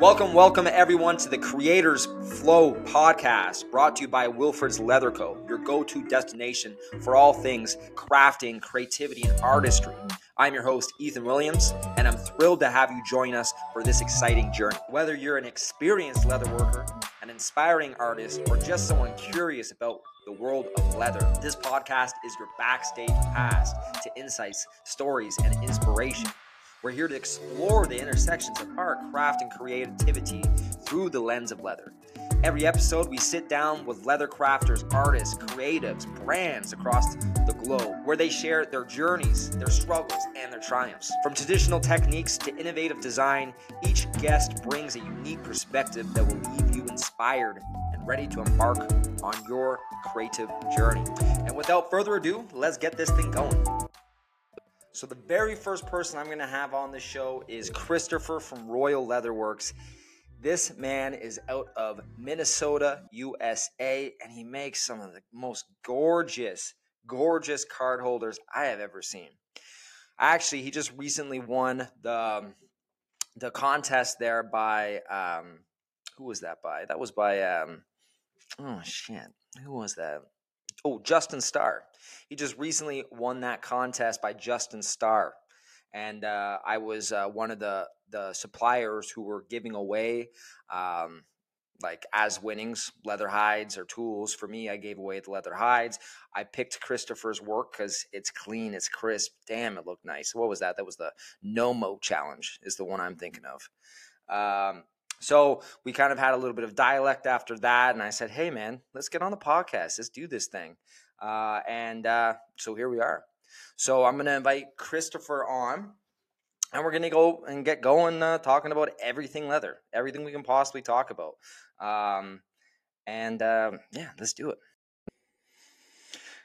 Welcome, welcome everyone to the Creators Flow podcast, brought to you by Wilfred's Leather Co., your go to destination for all things crafting, creativity, and artistry. I'm your host, Ethan Williams, and I'm thrilled to have you join us for this exciting journey. Whether you're an experienced leather worker, an inspiring artist, or just someone curious about the world of leather, this podcast is your backstage pass to insights, stories, and inspiration. We're here to explore the intersections of art, craft, and creativity through the lens of leather. Every episode, we sit down with leather crafters, artists, creatives, brands across the globe where they share their journeys, their struggles, and their triumphs. From traditional techniques to innovative design, each guest brings a unique perspective that will leave you inspired and ready to embark on your creative journey. And without further ado, let's get this thing going. So, the very first person I'm going to have on the show is Christopher from Royal Leatherworks. This man is out of Minnesota, USA, and he makes some of the most gorgeous, gorgeous card holders I have ever seen. Actually, he just recently won the the contest there by um, who was that by? That was by um, oh shit, who was that? Oh, Justin Starr. He just recently won that contest by Justin Starr, and uh, I was uh, one of the the suppliers who were giving away. Um, like as winnings, leather hides or tools. For me, I gave away the leather hides. I picked Christopher's work because it's clean, it's crisp. Damn, it looked nice. What was that? That was the Nomo challenge. Is the one I'm thinking of. Um, so we kind of had a little bit of dialect after that, and I said, "Hey, man, let's get on the podcast. Let's do this thing." Uh, and uh, so here we are. So I'm going to invite Christopher on, and we're going to go and get going uh, talking about everything leather, everything we can possibly talk about. Um, and um, yeah, let's do it.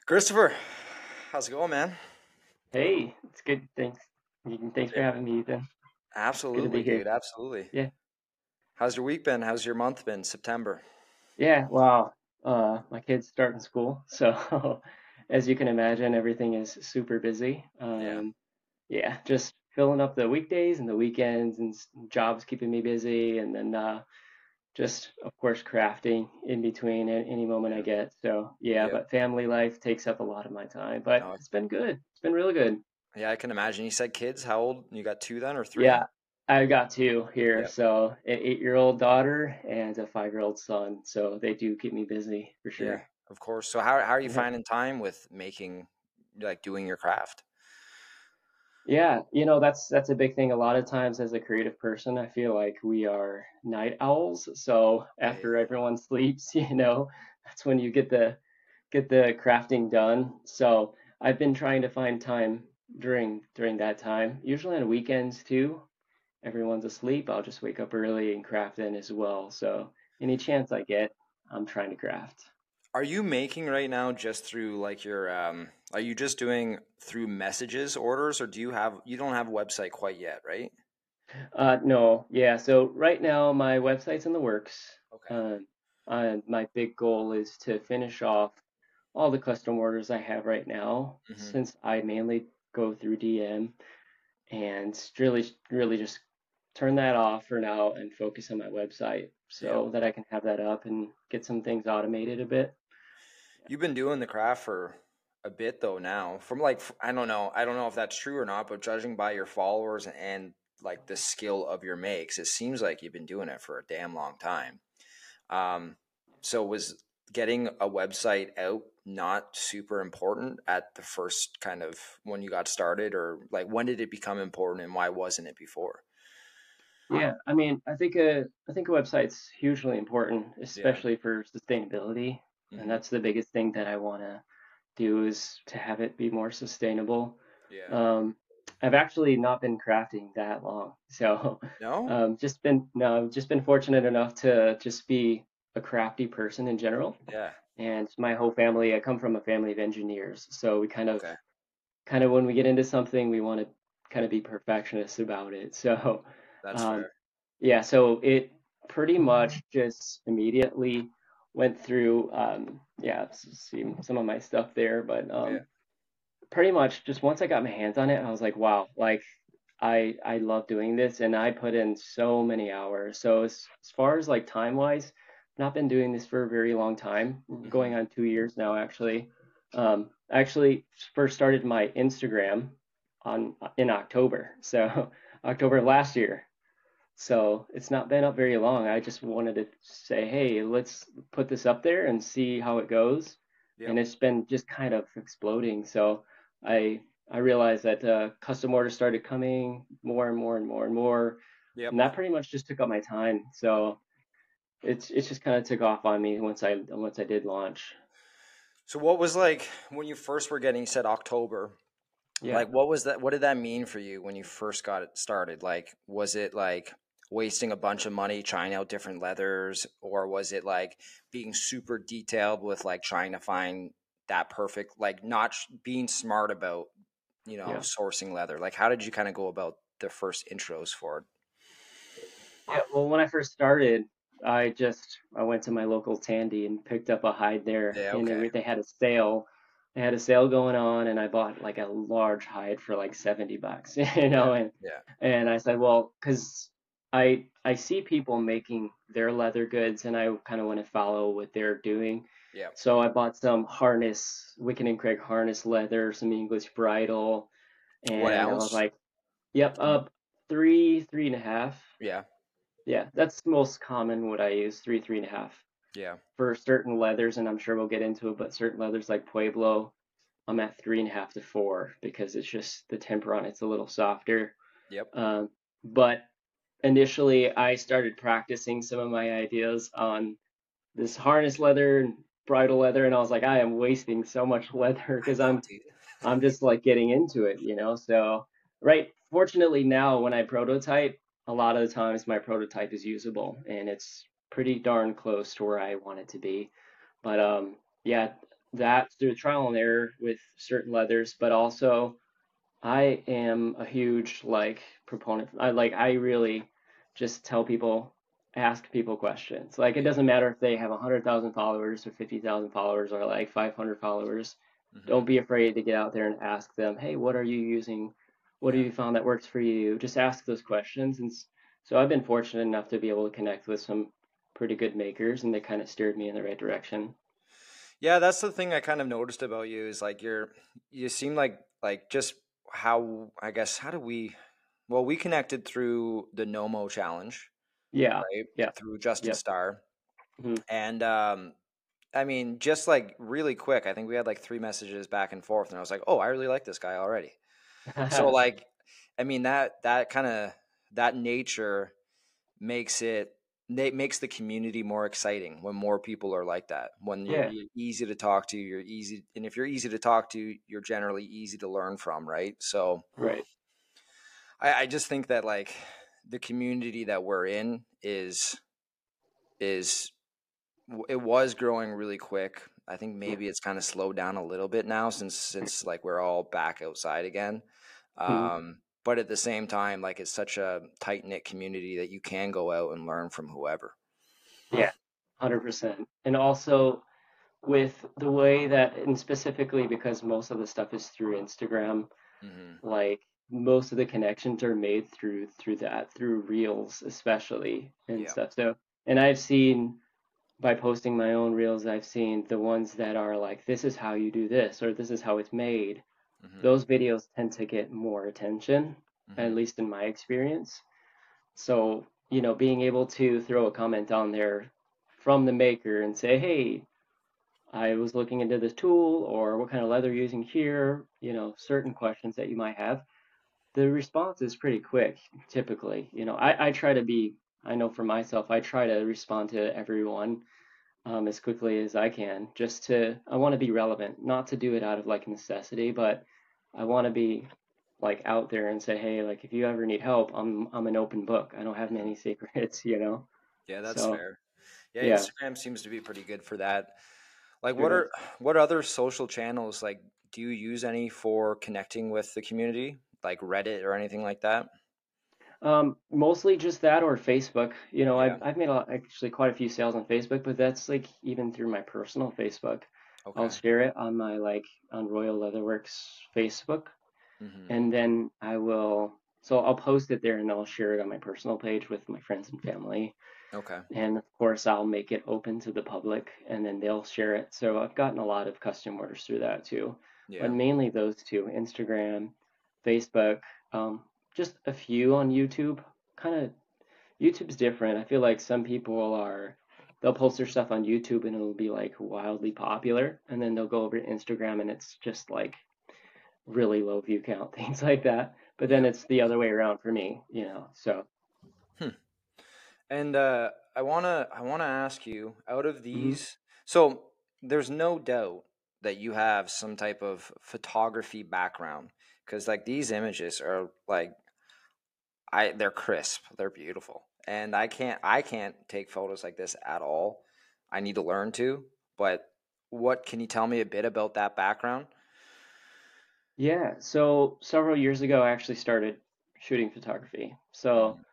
Christopher, how's it going, man? Hey, it's good. Thanks. Thanks for having me, Ethan. Absolutely, dude. Absolutely. Yeah. How's your week been? How's your month been? September. Yeah. Wow. Uh, my kids starting school, so as you can imagine, everything is super busy. Um, yeah. yeah, just filling up the weekdays and the weekends, and jobs keeping me busy, and then uh, just of course crafting in between any moment I get. So yeah, yeah, but family life takes up a lot of my time, but no, it's been good. It's been really good. Yeah, I can imagine. You said kids. How old? You got two then, or three? Yeah, I've got two here. So an eight-year-old daughter and a five-year-old son. So they do keep me busy for sure. Yeah, of course. So how how are you finding time with making like doing your craft? Yeah, you know that's that's a big thing. A lot of times, as a creative person, I feel like we are night owls. So after everyone sleeps, you know, that's when you get the get the crafting done. So I've been trying to find time during during that time, usually on weekends too everyone's asleep, I'll just wake up early and craft in as well. So any chance I get, I'm trying to craft. Are you making right now just through like your um are you just doing through messages orders or do you have you don't have a website quite yet, right? Uh no. Yeah, so right now my website's in the works. Okay. Uh, my big goal is to finish off all the custom orders I have right now mm-hmm. since I mainly go through DM and really really just turn that off for now and focus on my website so yeah. that I can have that up and get some things automated a bit. You've been doing the craft for a bit though now. From like I don't know, I don't know if that's true or not, but judging by your followers and like the skill of your makes, it seems like you've been doing it for a damn long time. Um, so was getting a website out not super important at the first kind of when you got started or like when did it become important and why wasn't it before? Yeah, I mean, I think a I think a website's hugely important, especially for sustainability, and mm-hmm. that's the biggest thing that I want to do is to have it be more sustainable. Yeah. Um, I've actually not been crafting that long, so No? um, just been no, I've just been fortunate enough to just be a crafty person in general. Yeah. And my whole family, I come from a family of engineers, so we kind of Okay. kind of when we get into something, we want to kind of be perfectionists about it. So That's um, fair. yeah, so it pretty much just immediately went through, um, yeah, see some of my stuff there, but um, Yeah. pretty much just once I got my hands on it, I was like, wow, like I I love doing this and I put in so many hours. So as, as far as like time wise, not been doing this for a very long time, Mm-hmm. going on two years now actually. Um, I actually first started my Instagram on in October, so October of last year. So it's not been up very long. I just wanted to say, hey, let's put this up there and see how it goes. Yep. And it's been just kind of exploding. So I I realized that uh, custom orders started coming more and more and more and more, Yep. and that pretty much just took up my time. So it's it's just kind of took off on me once I once I did launch. So what was like when you first were getting said October? Yeah. Like what was that what did that mean for you when you first got it started? Like was it like wasting a bunch of money trying out different leathers or was it like being super detailed with like trying to find that perfect like not sh- being smart about you know Yeah. sourcing leather? Like how did you kind of go about the first intros for it? Yeah, well, when I first started, I just I went to my local Tandy and picked up a hide there, Yeah, and okay. they, they had a sale. They had a sale going on, and I bought like a large hide for like 70 bucks, you know, and Yeah. and I said, well, because I I see people making their leather goods, and I kind of want to follow what they're doing. Yeah. So I bought some harness, Wickett and Craig harness leather, some English bridle, and What I was like, yep, up three, three and a half. Yeah. Yeah, that's most common what I use, three, three and a half. Yeah. For certain leathers, and I'm sure we'll get into it, but certain leathers like Pueblo, I'm at three and a half to four because it's just the temper on it's a little softer. Yep. Um, but initially, I started practicing some of my ideas on this harness leather and bridle leather, and I was like, I am wasting so much leather because I'm I'm just like getting into it, you know. So, right, fortunately now when I prototype, a lot of the times my prototype is usable and it's pretty darn close to where I want it to be. But um yeah, that's through trial and error with certain leathers, but also I am a huge like proponent. I like I really just tell people ask people questions. Like it doesn't matter if they have 100,000 followers or 50,000 followers or like 500 followers Mhm. don't be afraid to get out there and ask them, hey, what are you using? What have you found that works for you? Just ask those questions. And so I've been fortunate enough to be able to connect with some pretty good makers, and they kind of steered me in the right direction. Yeah, that's the thing I kind of noticed about you is like you're you seem like like just how I guess how do we well we connected through the Nomo challenge, Yeah, right? yeah. Through Justin Yep. Starr. Mhm. And um I mean just like really quick, I think we had like three messages back and forth and I was like, "Oh, I really like this guy already." So like I mean that that kind of that nature makes it it makes the community more exciting when more people are like that. When Yeah. you're easy to talk to, you're easy, and if you're easy to talk to, you're generally easy to learn from, right? So right. I, I just think that like the community that we're in is is it was growing really quick. I think maybe it's kind of slowed down a little bit now since since like we're all back outside again. Mhm. Um, but at the same time, like it's such a tight knit community that you can go out and learn from whoever. Yeah, Hundred percent. And also with the way that, and specifically because most of the stuff is through Instagram, hmm like most of the connections are made through through that, through Reels especially and Yeah. stuff. So, and I've seen by posting my own Reels, I've seen the ones that are like, this is how you do this, or this is how it's made. hmm Those videos tend to get more attention, at hmm least in my experience. So, you know, being able to throw a comment on there from the maker and say, hey, I was looking into this tool, or what kind of leather you're using here, you know, certain questions that you might have. The response is pretty quick, typically. You know, I, I try to be, I know for myself, I try to respond to everyone um, as quickly as I can, just to, I want to be relevant, not to do it out of like necessity, but I want to be like out there and say, hey, like if you ever need help, I'm I'm an open book. I don't have many secrets, you know. Yeah, that's So, fair. Yeah, yeah. Instagram seems to be pretty good for that. Like, what are what other social channels like? Do you use any for connecting with the community, like Reddit or anything like that? Um, mostly just that or Facebook. You know, Yeah. I've I've made a lot, actually quite a few sales on Facebook, but that's like even through my personal Facebook. I'll share it on my like on Royal Leatherworks Facebook, hmm and then I will so I'll post it there and I'll share it on my personal page with my friends and family. Okay. And of course, I'll make it open to the public and then they'll share it. So I've gotten a lot of custom orders through that too. Yeah. But mainly those two Instagram, Facebook, um, just a few on YouTube. Kind of, YouTube's different. I feel like some people are, they'll post their stuff on YouTube and it'll be like wildly popular. And then they'll go over to Instagram and it's just like really low view count, things like that. But then it's the other way around for me, you know. So And uh, I wanna I wanna ask you, out of mhm. these, so there's no doubt that you have some type of photography background, because like these images are like I they're crisp, they're beautiful, and I can't I can't take photos like this at all. I need to learn to, but what can you tell me a bit about that background? yeah, so several years ago, I actually started shooting photography. So Mhm.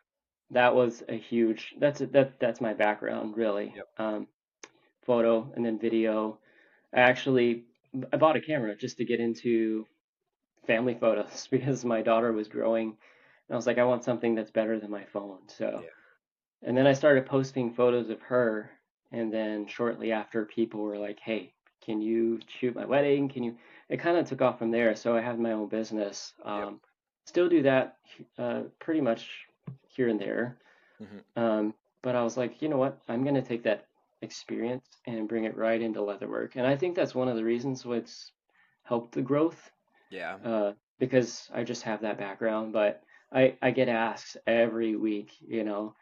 that was a huge, that's that that's my background really. Yep. Um, photo and then video. I actually I bought a camera just to get into family photos because my daughter was growing and I was like, I want something that's better than my phone. So, Yeah. and then I started posting photos of her. And then shortly after, people were like, Hey, can you shoot my wedding? Can you? It kind of took off from there. So I had my own business. Um, still do that uh, pretty much here and there. Mhm. Um, but I was like, you know what? I'm going to take that experience and bring it right into leatherwork. And I think that's one of the reasons what's helped the growth Yeah. uh, because I just have that background. But I, I get asked every week, you know,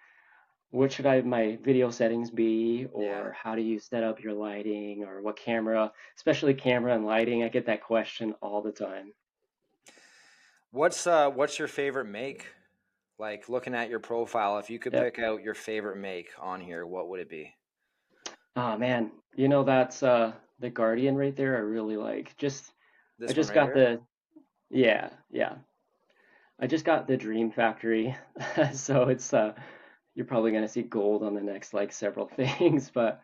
what should I my video settings be, Yeah. or how do you set up your lighting, or what camera, especially camera and lighting. I get that question all the time. What's uh what's your favorite make? Like looking at your profile, if you could Yep. pick out your favorite make on here, what would it be? Oh man, you know that's uh the Guardian right there. I really like. Just This I just right got here? the yeah, yeah. I just got the Dream Factory. So it's uh you're probably gonna see gold on the next like several things, but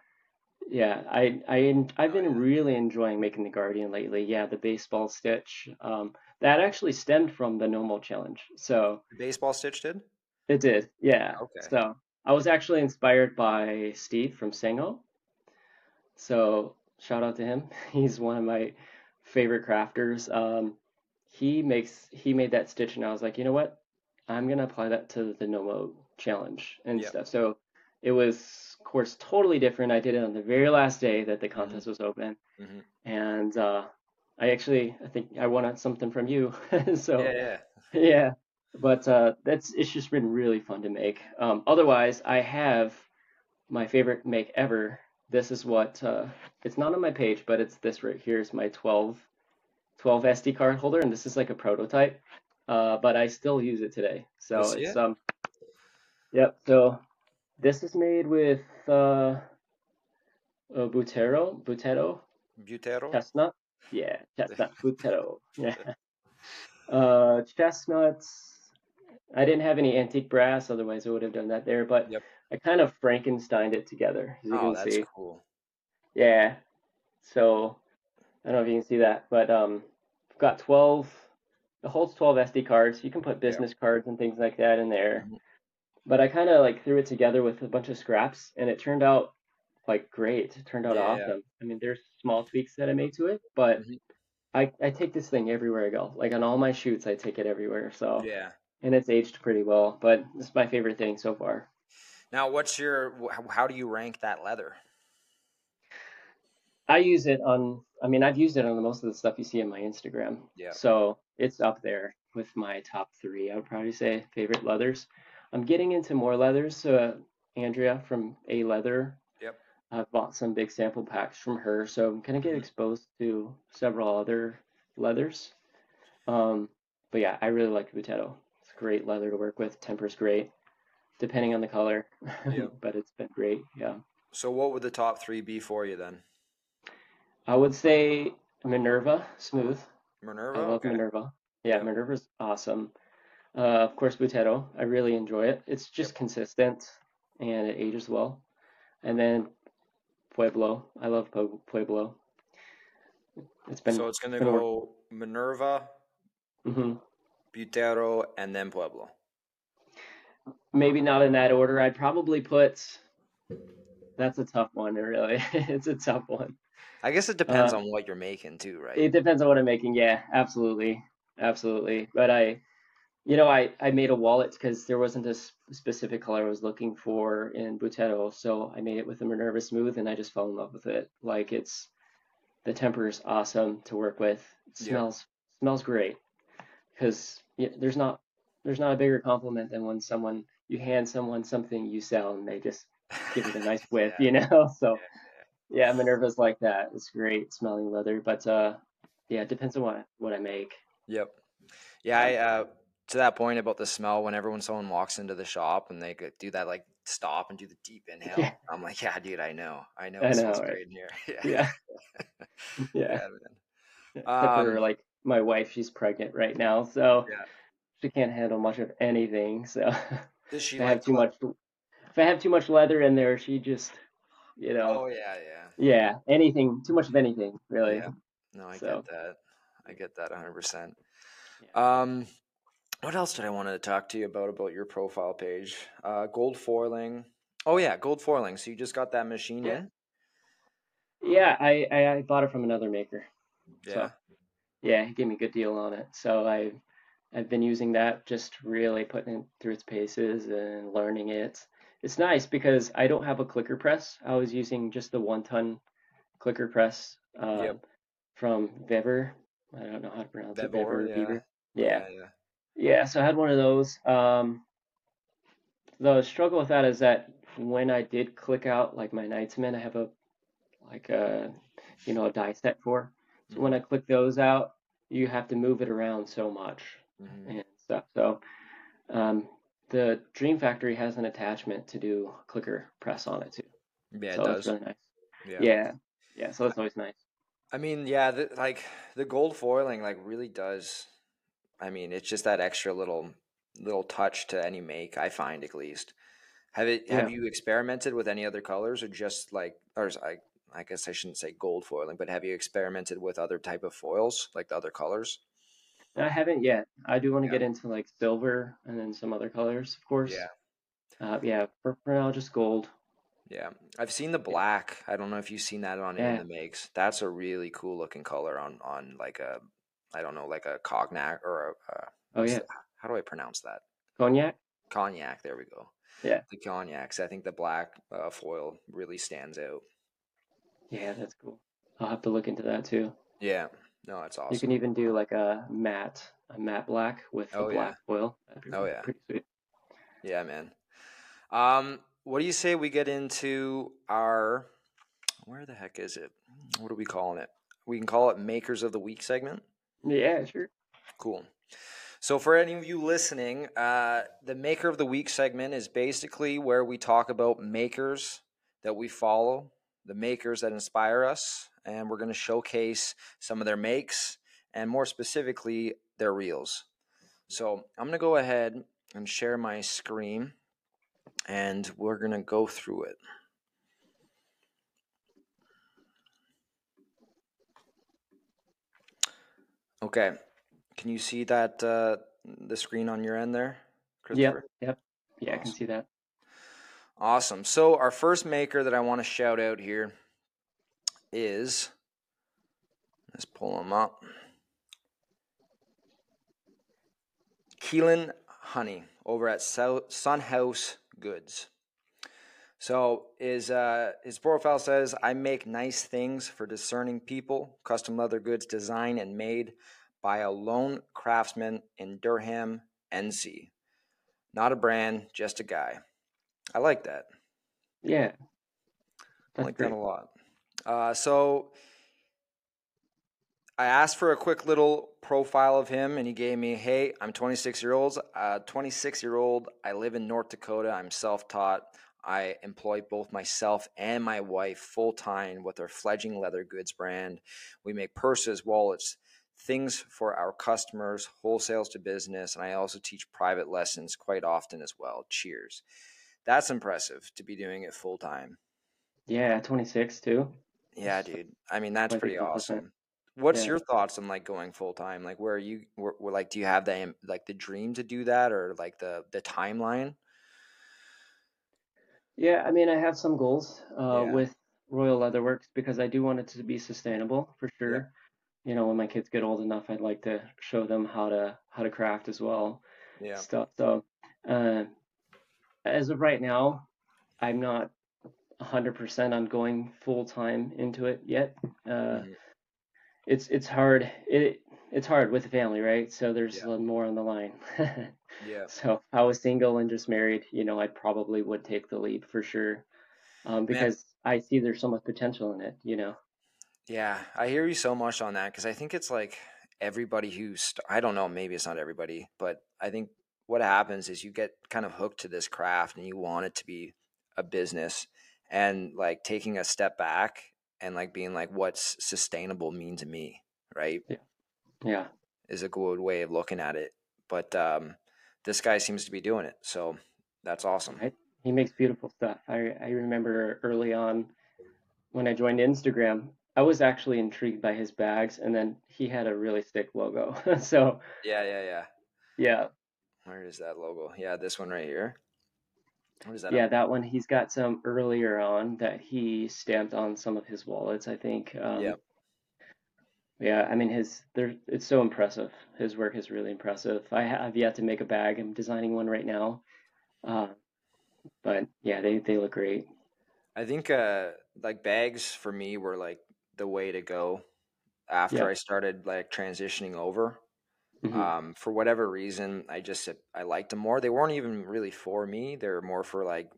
yeah, I I I've Oh been really enjoying making the Guardian lately. Yeah, the baseball stitch. Um that actually stemmed from the Nomo Challenge. So The baseball stitch did? it did. Yeah. Okay. So I was actually inspired by Steve from Sango. So shout out to him. He's one of my favorite crafters. Um, he makes he made that stitch, and I was like, you know what? I'm gonna apply that to the Nomo challenge and Yep. stuff. So it was, of course, totally different. I did it on the very last day that the hmm contest was open, hmm and uh, I actually I think I won something from you. Yeah, So yeah. yeah, but uh, that's it's just been really fun to make. Um, otherwise, I have my favorite make ever. This is what uh, it's not on my page, but it's this right here is my 12, 12 SD card holder, and this is like a prototype. Uh, but I still use it today. So it's it. um yep. So this is made with uh, uh Buttero, Buttero Buttero? chestnut. Yeah, chestnut Buttero. Yeah. Uh, chestnuts. I didn't have any antique brass, otherwise I would have done that there. But Yep. I kind of Frankensteined it together, as you Oh, can that's see. cool. Yeah. So I don't know if you can see that, but um, I've got 12. It holds 12 SD cards. You can put Yeah. business cards and things like that in there. Mhm. But I kind of like threw it together with a bunch of scraps, and it turned out like great. It turned out Yeah. awesome. I mean, there's small tweaks that I made to it, but Mhm. I I take this thing everywhere I go. Like on all my shoots, I take it everywhere. So, Yeah. and it's aged pretty well, but it's my favorite thing so far. Now, what's your how do you rank that leather? I use it on, I mean, I've used it on most of the stuff you see on my Instagram. Yeah. So it's up there with my top three, I would probably say, favorite leathers. I'm getting into more leathers. Uh, Andrea from A Leather, Yep. I've bought some big sample packs from her, so I'm gonna get Mhm. exposed to several other leathers. Um, but yeah, I really like Buttero. It's great leather to work with. Temper's great, depending on the color, Yep. but it's been great. Yeah. So, what would the top three be for you then? I would say Minerva, smooth. Minerva. I love Okay. Minerva. Yeah, Yep. Minerva's awesome. Uh, of course, Buttero. I really enjoy it. It's Yep. just consistent and it ages well. And then Pueblo. I love Pue- Pueblo. It's been So it's gonna been work. go Minerva, hmm Buttero, and then Pueblo. Maybe not in that order. I'd probably put. That's a tough one, really. it's a tough one. I guess it depends uh, on what you're making too, right? It depends on what I'm making. Yeah, absolutely, absolutely. But I, you know, I I made a wallet because there wasn't a specific color I was looking for in Buttero, so I made it with a Minerva Smooth, and I just fell in love with it. Like it's the temper is awesome to work with. It smells yeah. smells great because yeah, there's not there's not a bigger compliment than when someone you hand someone something you sell and they just give it a nice whiff, yeah. you know. So yeah, Minerva's like that. It's great smelling leather, but uh, yeah, it depends on what what I make. Yep. Yeah, I uh, to that point about the smell. Whenever when someone walks into the shop and they could do that like stop and do the deep inhale, yeah. I'm like, yeah, dude, I know, I know, it I know, smells right? great in here. yeah, yeah. yeah. Um, for like my wife, she's pregnant right now, so yeah. she can't handle much of anything. So does she if I have too much? If I have too much leather in there, she just, you know. Oh yeah, yeah. Yeah, anything, too much of anything, really. Yeah. No, I so. get that. I get that 100%. Yeah. Um, what else did I want to talk to you about about your profile page? Uh, gold foiling. Oh yeah, gold foiling. So you just got that machine yeah. in? Yeah, I, I, I bought it from another maker. Yeah. So, yeah, he gave me a good deal on it. So I I've been using that, just really putting it through its paces and learning it it's nice because I don't have a clicker press. I was using just the one ton clicker press uh, yep. from Weber. I don't know how to pronounce it. Weber, yeah. Yeah. yeah. yeah. Yeah, so I had one of those. Um, the struggle with that is that when I did click out like my Knightsman, I have a like a you know a die set for. So mm-hmm. when I click those out, you have to move it around so much mm-hmm. and stuff. So um, the Dream Factory has an attachment to do clicker press on it too. Yeah, so it does. It's really nice. Yeah. yeah, yeah. So it's always nice. I mean, yeah, the, like the gold foiling, like really does. I mean, it's just that extra little little touch to any make. I find at least. Have it? Yeah. Have you experimented with any other colors, or just like, or I, I guess I shouldn't say gold foiling, but have you experimented with other type of foils, like the other colors? I haven't yet. I do want to yeah. get into like silver and then some other colors, of course. Yeah. Uh, yeah, for, for now, just gold. Yeah, I've seen the black. I don't know if you've seen that on yeah. any of the makes. That's a really cool looking color on on like a, I don't know, like a cognac or a. a oh yeah. The, how do I pronounce that? Cognac. Cognac. There we go. Yeah. The cognacs. I think the black uh, foil really stands out. Yeah, that's cool. I'll have to look into that too. Yeah. No, it's awesome. You can even do like a matte, a matte black with oh, the black yeah. foil. Oh yeah, pretty sweet. Yeah, man. Um, what do you say we get into our? Where the heck is it? What are we calling it? We can call it Makers of the Week segment. Yeah, sure. Cool. So, for any of you listening, uh, the Maker of the Week segment is basically where we talk about makers that we follow, the makers that inspire us, and we're going to showcase some of their makes and more specifically their reels. So I'm going to go ahead and share my screen and we're going to go through it. Okay. Can you see that uh, the screen on your end there? Yep. Yep. Yeah, awesome. I can see that. Awesome. So our first maker that I want to shout out here is, let's pull them up. Kellen Honey over at Sunhouse Goods. So his uh, his profile says, "I make nice things for discerning people. Custom leather goods designed and made by a lone craftsman in Durham, NC. Not a brand, just a guy. I like that. Yeah, I like great. that a lot. Uh, so I asked for a quick little profile of him, and he gave me, "Hey, I'm 26 year old. Uh, 26 year old. I live in North Dakota. I'm self taught. I employ both myself and my wife full time with our fledgling leather goods brand. We make purses, wallets." Things for our customers, wholesales to business, and I also teach private lessons quite often as well. Cheers. That's impressive to be doing it full time. Yeah, 26 too. Yeah, dude. I mean, that's pretty awesome. what's Yeah. your thoughts on like going full time? Like, where are you? Where, where, like, do you have the like the dream to do that, or like the the timeline? Yeah, I mean, I have some goals uh, Yeah, with Royal Leatherworks because I do want it to be sustainable for yeah, sure. You know, when my kids get old enough, I'd like to show them how to how to craft as well, yeah. stuff. So, uh, as of right now, I'm not 100% on going full time into it yet. Uh, hmm it's it's hard. It it's hard with the family, right? So there's Yeah, a little more on the line. yeah, So if I was single and just married, you know, I probably would take the leap for sure. Um, man. because I see there's so much potential in it, you know. Yeah, I hear you so much on that because I think it's like everybody who's st- I don't know, maybe it's not everybody, but I think what happens is you get kind of hooked to this craft and you want it to be a business and like taking a step back and like being like what's sustainable mean to me, right? Yeah. Yeah. Is a good way of looking at it. But um this guy seems to be doing it. So that's awesome. Right? He makes beautiful stuff. I I remember early on when I joined Instagram, I was actually intrigued by his bags, and then he had a really sick logo. So Yeah, yeah, yeah. yeah, Where is that logo? Yeah, this one right here. What is that yeah, on? that one he's got some earlier on that he stamped on some of his wallets, I think. Um, Yep. Yeah, I mean his there it's so impressive. His work is really impressive. I have yet to make a bag. I'm designing one right now. Uh, but yeah, they they look great. I think uh like bags for me were like the way to go after Yeah. I started like transitioning over. Hmm Um, for whatever reason, I just I liked them more. They weren't even really for me. They were more for like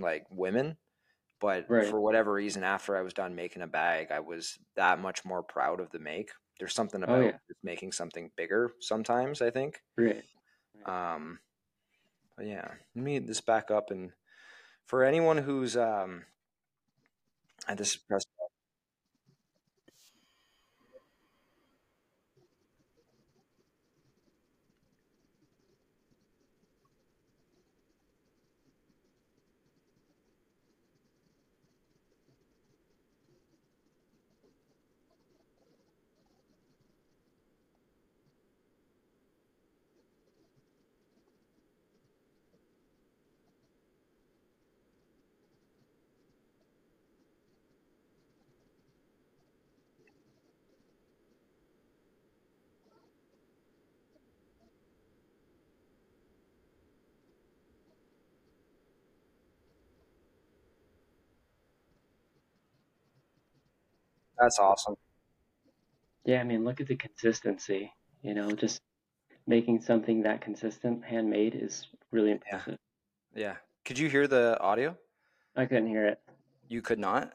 like women. But Right. for whatever reason, after I was done making a bag, I was that much more proud of the make. There's something Oh about yeah. making something bigger sometimes, I think. Right. Right. Um, but yeah, let me this back up and for anyone who's um I just pressed that's awesome. Yeah, I mean, look at the consistency. You know, just making something that consistent handmade is really Yeah. impressive. Yeah. Could you hear the audio? I couldn't hear it. You could not?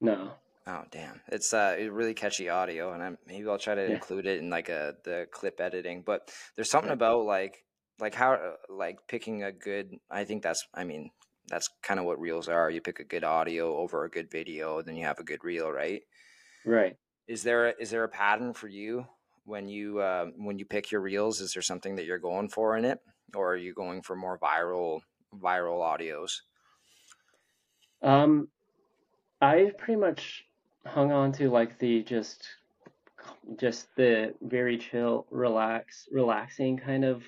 No. Oh damn. It's uh really catchy audio and I'm maybe I'll try to Yeah. include it in like a the clip editing, but there's something about like like how uh, like picking a good I think that's I mean that's kind of what reels are. You pick a good audio over a good video, then you have a good reel, right? Right. Is there a, is there a pattern for you when you uh, when you pick your reels? Is there something that you're going for in it, or are you going for more viral viral audios? Um, I pretty much hung on to like the just just the very chill, relax, relaxing kind of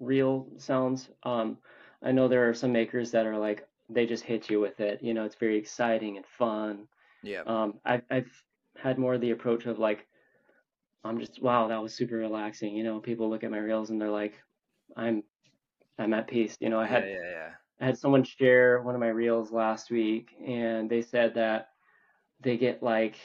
real sounds. Um, I know there are some makers that are like they just hit you with it. You know, it's very exciting and fun. Yeah, Um, I've I've had more the approach of like I'm just wow, that was super relaxing. You know, people look at my reels and they're like, I'm I'm at peace. You know, I yeah, had yeah, yeah. I had someone share one of my reels last week and they said that they get like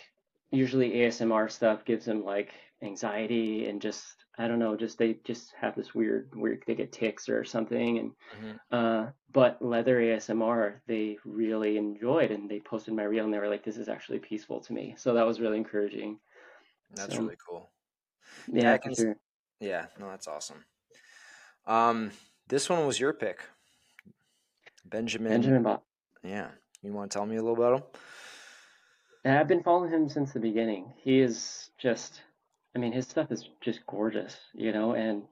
usually ASMR stuff gives them like anxiety and just I don't know, just they just have this weird weird they get ticks or something and hmm uh but leather ASMR they really enjoyed and they posted my reel and they were like this is actually peaceful to me. So that was really encouraging. That's So really cool. Yeah, yeah, for can. sure. Yeah, no, that's awesome. Um, this one was your pick, Benjamin. Benjamin Bott. Yeah, you want to tell me a little about him? I've been following him since the beginning. He is just, I mean, his stuff is just gorgeous, you know, and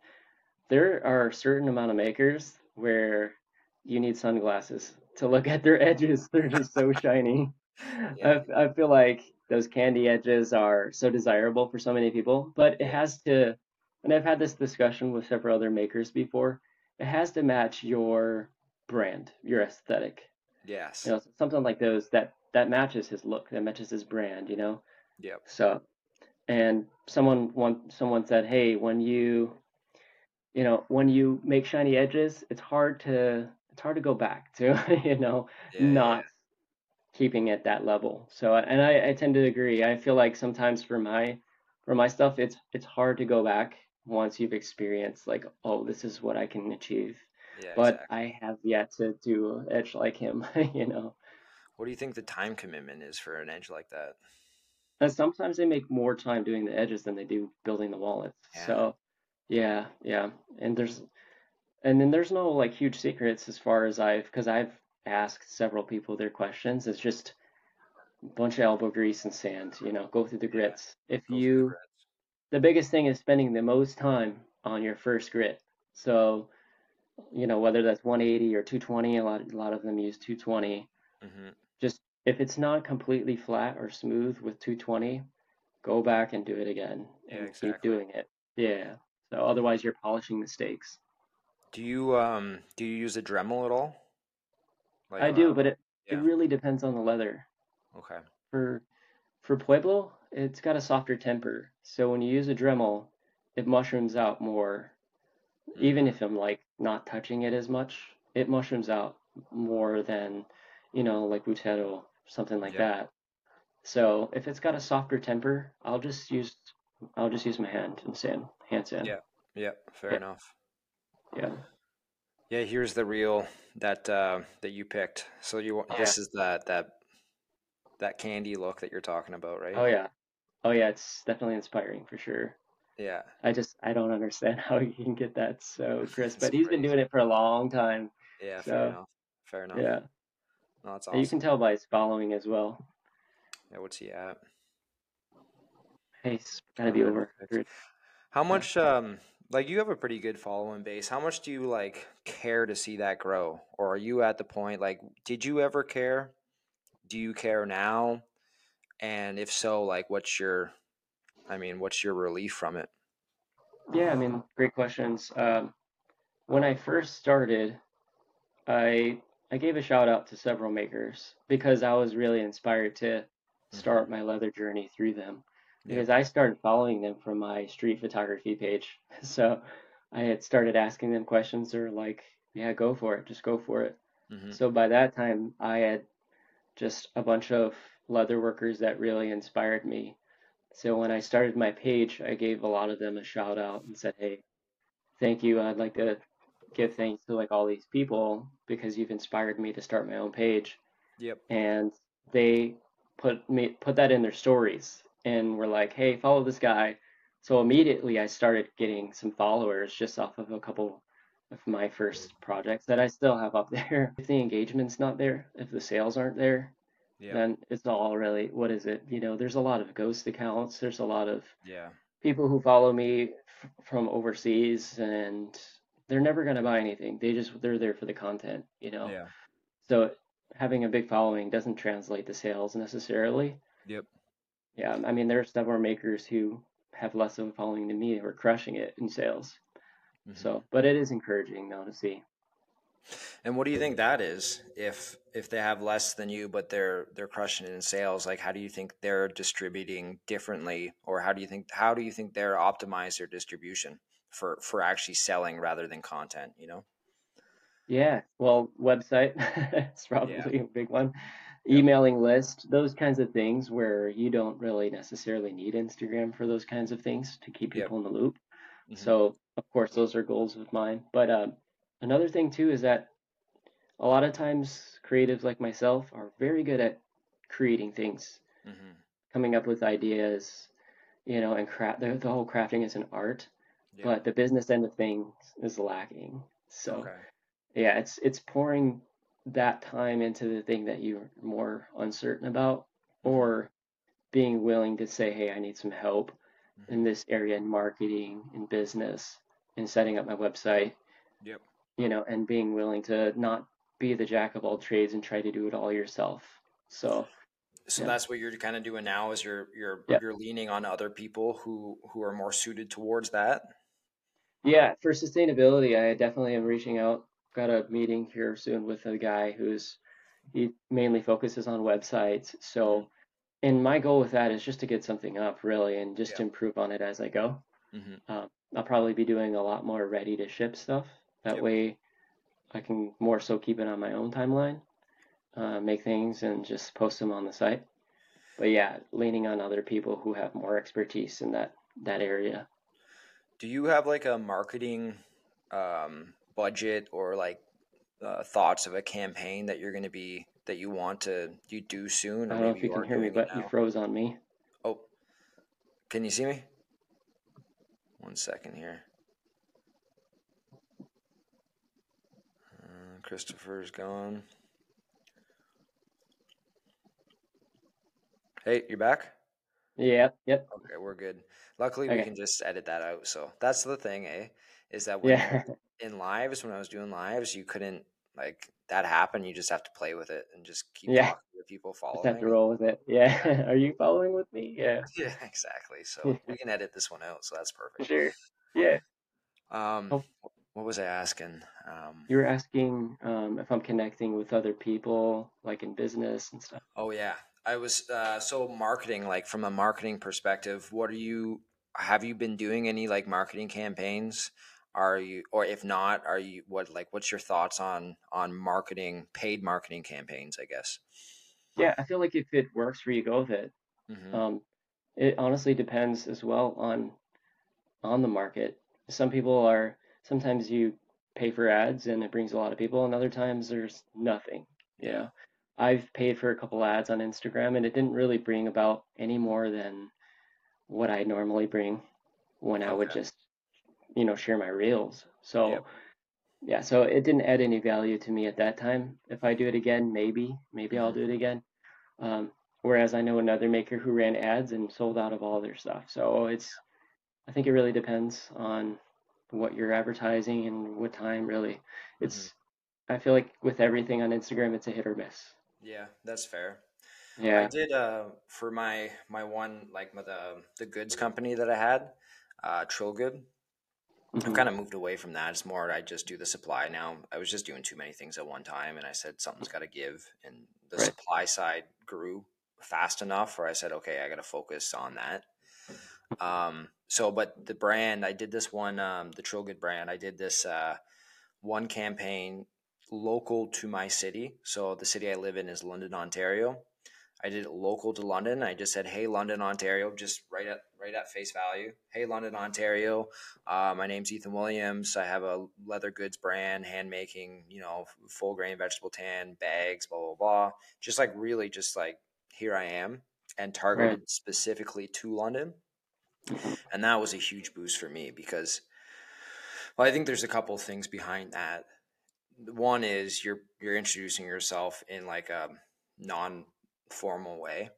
there are a certain amount of makers where you need sunglasses to look at their edges. They're just so shiny. Yeah, I, I feel like those candy edges are so desirable for so many people, but it has to, and I've had this discussion with several other makers before, it has to match your brand, your aesthetic. Yes. You know, something like those that that matches his look, that matches his brand, you know? Yeah. So, and someone one someone said, "Hey, when you you know, when you make shiny edges, it's hard to it's hard to go back to, you know, Yeah, not yeah. keeping at that level. So, and I, I tend to agree. I feel like sometimes for my for my stuff, it's it's hard to go back once you've experienced like, oh, this is what I can achieve. Yeah, But exactly. I have yet to do an edge like him, you know. What do you think the time commitment is for an edge like that? And sometimes they make more time doing the edges than they do building the wallets. Yeah. So, yeah, yeah. And there's and then there's no like huge secrets as far as I've because I've asked several people their questions. It's just a bunch of elbow grease and sand, you know, go through the Yeah. grits. If Go through the you grits. the biggest thing is spending the most time on your first grit. So, you know, whether that's 180 or 220, a lot a lot of them use 220. Mhm. Just if it's not completely flat or smooth with 220, go back and do it again Yeah, and keep doing it. Yeah. So otherwise you're polishing mistakes. Do you um do you use a Dremel at all? Like I do, uh, but it, it really depends on the leather. Okay. For for Pueblo, it's got a softer temper. So when you use a Dremel, it mushrooms out more. Even Mm. if I'm like not touching it as much, it mushrooms out more than, you know, like Buttero, something like Yep. that. So if it's got a softer temper, I'll just use I'll just use my hand and sand, hand sand. Yeah. Yeah. Fair Yeah. enough. Yeah. Yeah. Here's the reel that uh, that you picked. So you want Yeah. this is that that that candy look that you're talking about, right? Oh yeah. Oh yeah, it's definitely inspiring for sure. Yeah. I just I don't understand how you can get that so crisp, It's but he's been doing it for a long time. Yeah. Fair enough. Fair enough. yeah, No, that's And you can tell by his following as well. Yeah. What's he at? Hey, he's gotta be over 106. 100. How much um like you have a pretty good following base. How much do you like care to see that grow? Or are you at the point like did you ever care? Do you care now? And if so, like what's your I mean, what's your relief from it? Yeah, I mean, great questions. Um, when I first started, I I gave a shout out to several makers because I was really inspired to Mhm. start my leather journey through them. Because I started following them from my street photography page. So I had started asking them questions. They're like, yeah, go for it. Just go for it. hmm So by that time, I had just a bunch of leather workers that really inspired me. So when I started my page, I gave a lot of them a shout out and said, "Hey, thank you. I'd like to give thanks to like all these people because you've inspired me to start my own page." Yep. And they put me put that in their stories and were like, "Hey, follow this guy." So immediately I started getting some followers just off of a couple of my first projects that I still have up there. If the engagement's not there, if the sales aren't there, then it's all really, what is it? You know, there's a lot of ghost accounts. There's a lot of Yeah. people who follow me f from overseas and they're never going to buy anything. They just, they're there for the content, you know? Yeah. So having a big following doesn't translate to sales necessarily. Yep. Yeah, I mean, there are several makers who have less of a following than me who are crushing it in sales. hmm So, but it is encouraging though to see. And what do you think that is? If if they have less than you, but they're they're crushing it in sales, like how do you think they're distributing differently, or how do you think how do you think they're optimize their distribution for for actually selling rather than content? You know? Yeah, well, website it's Yeah. probably a big one. Yep. Emailing list, those kinds of things where you don't really necessarily need Instagram for those kinds of things to keep Yep. people in the loop. hmm So, of course, those are goals of mine. But um, another thing too is that a lot of times creatives like myself are very good at creating things, hmm coming up with ideas, you know, and craft. The, the whole crafting is an art, Yep. but the business end of things is lacking. So. Okay. Yeah, it's it's pouring that time into the thing that you're more uncertain about, or being willing to say, "Hey, I need some help hmm in this area in marketing, in business, in setting up my website," Yep. you know, and being willing to not be the jack of all trades and try to do it all yourself. So, so Yeah. that's what you're kind of doing now is you're you're Yeah. you're leaning on other people who who are more suited towards that. Yeah, for sustainability, I definitely am reaching out. Got a meeting here soon with a guy who's he mainly focuses on websites. So, and my goal with that is just to get something up really and just Yeah. improve on it as I go. hmm Um, I'll probably be doing a lot more ready to ship stuff. That Yep. way I can more so keep it on my own timeline, uh, make things and just post them on the site. But yeah, leaning on other people who have more expertise in that that area. Do you have like a marketing um, budget or like uh, thoughts of a campaign that you're going to be that you want to you do soon, I don't know if you you can hear me, but you froze on me. Oh, can you see me? One second here. Uh, Christopher's gone. Hey, you're back? Yep, yep. Okay, we're good. Luckily, we can just edit that out. So that's the thing, eh? Is that when Yeah. in lives, when I was doing lives, you couldn't like that happen. You just have to play with it and just keep Yeah. talking to the people Just have to roll with it. Yeah. Are you following with me? Yeah. Yeah, exactly. So we can edit this one out. So that's perfect. Sure. Yeah. Um, Oh. what was I asking? Um, You were asking um, if I'm connecting with other people, like in business and stuff. oh yeah, I was uh, so marketing. Like from a marketing perspective, what are you? Have you been doing any like marketing campaigns? Are you, or if not, are you? What like? What's your thoughts on on marketing, paid marketing campaigns? I guess. Yeah, I feel like if it works for you, go with it. hmm Um, it honestly depends as well on on the market. Some people are sometimes you pay for ads and it brings a lot of people, and other times there's nothing. You Yeah. know, I've paid for a couple ads on Instagram and it didn't really bring about any more than what I normally bring when I would just, you know, share my reels. So Yep. yeah, so it didn't add any value to me at that time. If I do it again, maybe, maybe I'll Mhm. do it again. Um, whereas I know another maker who ran ads and sold out of all their stuff. So it's, I think it really depends on what you're advertising and what time really. It's, I feel like with everything on Instagram, it's a hit or miss. Yeah, that's fair. Yeah, I did uh for my my one like the the goods company that I had, uh Trillgood. I've Mhm. kind of moved away from that. It's more I just do the supply now. I was just doing too many things at one time, and I said something's got to give, and the Right. supply side grew fast enough where I said, okay, I got to focus on that. Um, so, but the brand, I did this one, um, the Trillgood brand. I did this uh, one campaign local to my city. So the city I live in is London, Ontario. I did it local to London. I just said, "Hey, London, Ontario," just right at right at face value. Hey, London, Ontario. Uh, my name's Ethan Williams. I have a leather goods brand, hand making, you know, full grain vegetable tan bags, blah blah blah. Just like really, just like here I am, and targeted specifically to London. Mhm. And that was a huge boost for me because, well, I think there's a couple of things behind that. One is you're you're introducing yourself in like a non formal way,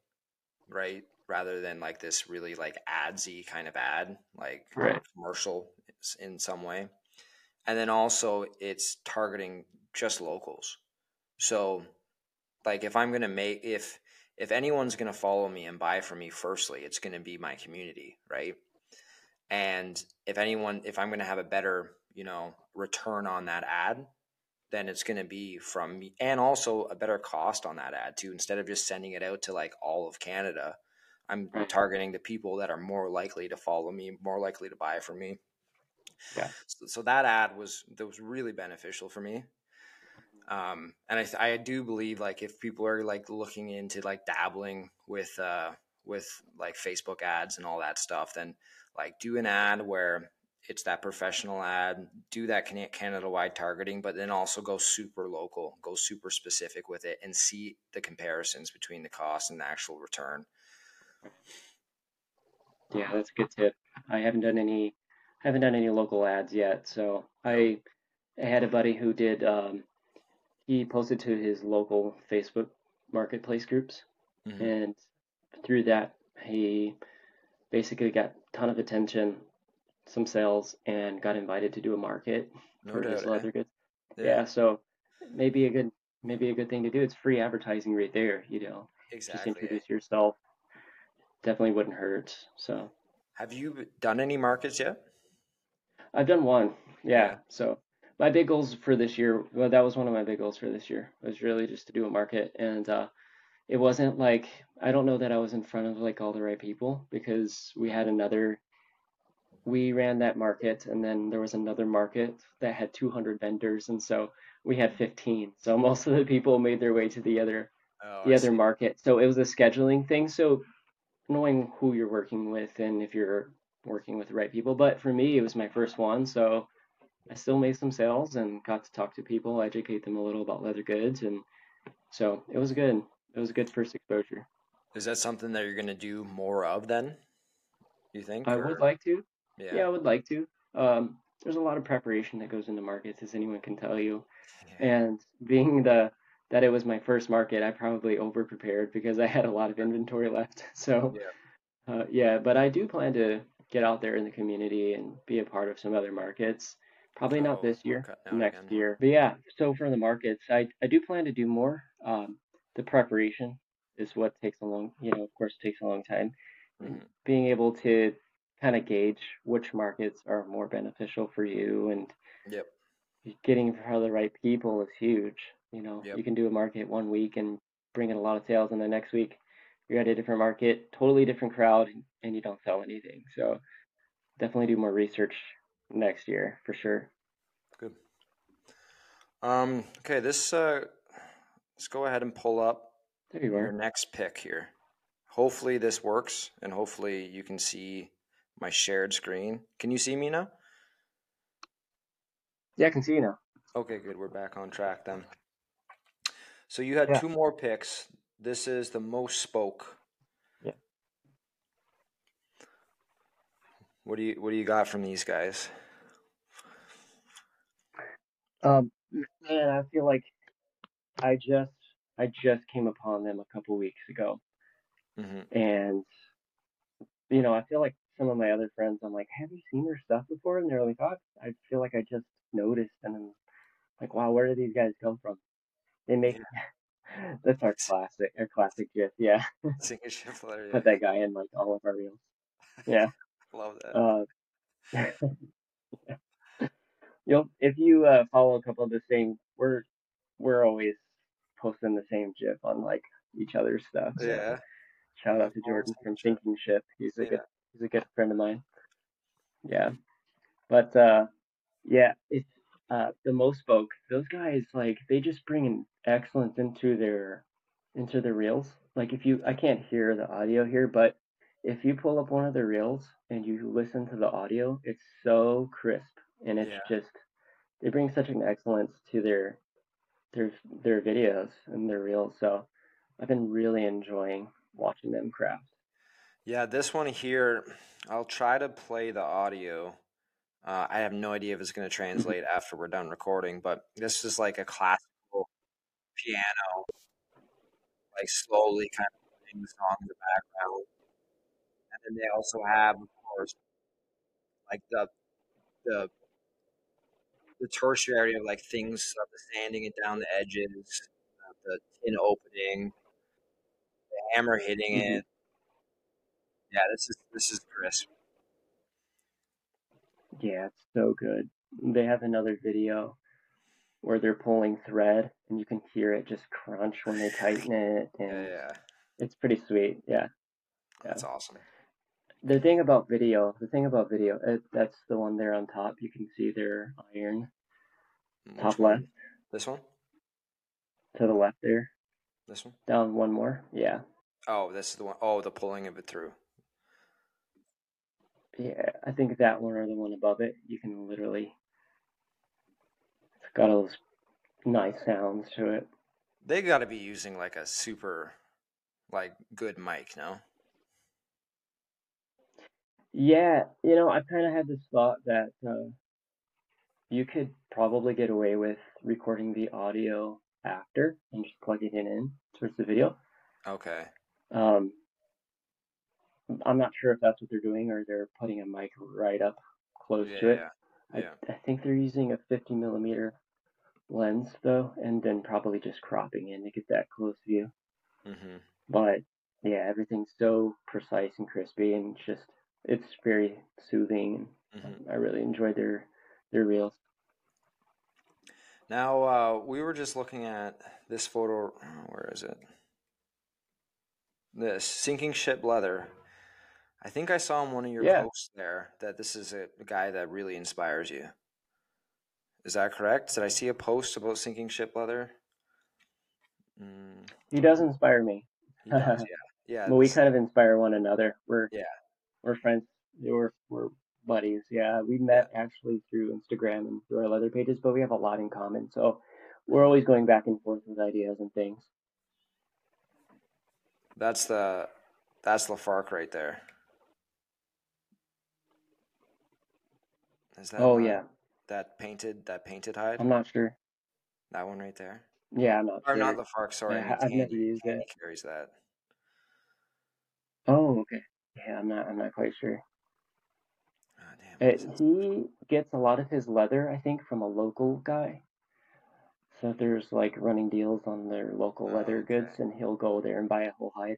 right? Rather than like this really like adsy kind of ad, like Right. commercial in some way. And then also it's targeting just locals. So like if I'm gonna make if if anyone's gonna follow me and buy from me firstly, it's gonna be my community, right? And if anyone if I'm gonna have a better, you know, return on that ad, then it's going to be from me and also a better cost on that ad too. Instead of just sending it out to like all of canada i'm targeting the people that are more likely to follow me more likely to buy from me. Yeah. so, so that ad was that was really beneficial for me. Um, and I, I do believe like if people are like looking into like dabbling with uh with like facebook ads and all that stuff then like do an ad where it's that professional ad do that canada wide targeting but then also go super local go super specific with it and see the comparisons between the cost and the actual return Yeah, that's a good tip. I haven't done any haven't done any local ads yet, so I, I had a buddy who did um, he posted to his local Facebook marketplace groups, Mhm. and through that he basically got a ton of attention, some sales, and got invited to do a market no for his doubt eh? leather goods. Yeah, so maybe a good maybe a good thing to do. It's free advertising right there, you know. Exactly. Just introduce yourself. Definitely wouldn't hurt. So. Have you done any markets yet? I've done one. Yeah. yeah. So my big goals for this year, well, that was one of my big goals for this year, was really just to do a market. And uh, it wasn't like, I don't know that I was in front of like all the right people because we had another, we ran that market and then there was another market that had 200 vendors. And so we had 15. So most of the people made their way to the other, oh, the I other see. market. So it was a scheduling thing. So knowing who you're working with and if you're working with the right people. But for me, it was my first one. So I still made some sales and got to talk to people, educate them a little about leather goods, and so it was good. It was a good first exposure. Is that something that you're going to do more of then? You think? I or? would like to. Yeah. yeah, I would like to. Um, there's a lot of preparation that goes into markets, as anyone can tell you. Yeah. And being the that it was my first market, I probably over prepared because I had a lot of inventory left. So, yeah. Uh, yeah, but I do plan to get out there in the community and be a part of some other markets. Probably not oh, this year, next again. year. But yeah, so for the markets, I, I do plan to do more. Um, the preparation is what takes a long, you know, of course, takes a long time. Mm-hmm. Being able to kind of gauge which markets are more beneficial for you and yep. getting in front of the right people is huge. You know, yep. you can do a market one week and bring in a lot of sales, and the next week you're at a different market, totally different crowd, and you don't sell anything. So definitely do more research next year for sure. Good. Um, okay, this uh, let's go ahead and pull up there you your next pick here. Hopefully this works, and hopefully you can see my shared screen. Can you see me now? Yeah, I can see you now. Okay, good. We're back on track then. So you had yeah. two more picks. This is the Mospoke. Yeah. What do you What do you got from these guys? Um, man, I feel like I just I just came upon them a couple weeks ago, mm-hmm. and you know I feel like some of my other friends I'm like, have you seen their stuff before? And they're like, oh, I feel like I just noticed, and I'm like, wow, where do these guys come from? They make yeah. that's our classic, our classic gif, yeah. A shift yeah. Put that guy in like all of our reels. Yeah, love that. Uh, you'll if you uh, follow a couple of the same, we're we're always posting the same GIF on like each other's stuff. So yeah. Shout out to Jordan from Sinking Ship. He's a yeah. good he's a good friend of mine. Yeah. But uh yeah, it's uh the Mospoke. Those guys like they just bring an excellence into their into the reels. Like if you I can't hear the audio here, but if you pull up one of the reels and you listen to the audio, it's so crisp and it's yeah. just they bring such an excellence to their their their videos and their reels. So I've been really enjoying watching them craft. Yeah, this one here, I'll try to play the audio. Uh, I have no idea if it's going to translate after we're done recording, but this is like a classical piano, like slowly kind of playing the song in the background. And then they also have, of course, like the the the tertiary of like things, uh, the sanding it down the edges, uh, the tin opening, the hammer hitting mm-hmm. it. Yeah, this is this is crisp. Yeah, it's so good. They have another video where they're pulling thread and you can hear it just crunch when they tighten it and yeah, yeah. it's pretty sweet. Yeah. That's yeah. awesome. The thing about video, the thing about video, it, that's the one there on top. You can see their iron. Which top one? left. This one? To the left there. This one? Down one more. Yeah. Oh, this is the one. Oh, the pulling of it through. Yeah, I think that one or the one above it, you can literally. It's got all those nice sounds to it. They got to be using like a super, like good mic, no? Yeah, you know, I kind of had this thought that uh, you could probably get away with recording the audio after and just plugging it in towards the video. Okay. Um, I'm not sure if that's what they're doing or they're putting a mic right up close yeah, to it. Yeah. yeah. I, I think they're using a 50 millimeter lens though, and then probably just cropping in to get that close view. Mm-hmm. But yeah, everything's so precise and crispy, and just it's very soothing. And Mm-hmm. I really enjoy their their reels. Now, uh, we were just looking at this photo. Where is it? This sinking ship leather. I think I saw in one of your Yeah. posts there that this is a guy that really inspires you. Is that correct? Did I see a post about sinking ship leather? Mm, He does inspire me. he does, yeah, yeah. Well, we kind of inspire one another. We're Yeah. we're friends. We're we're buddies. Yeah, we met actually through Instagram and through our leather pages, but we have a lot in common. So we're always going back and forth with ideas and things. That's the that's Lafarque right there. Is that Oh not- yeah, that painted that painted hide? I'm not sure. That one right there. Yeah, I'm not Or sure. not Lafarque, sorry. Yeah, I've never used it. carries that. Oh, okay. Yeah, I'm not. I'm not quite sure. Oh, damn, what It, he gets a lot of his leather, I think, from a local guy. So there's like running deals on their local Oh, leather okay. goods, and he'll go there and buy a whole hide.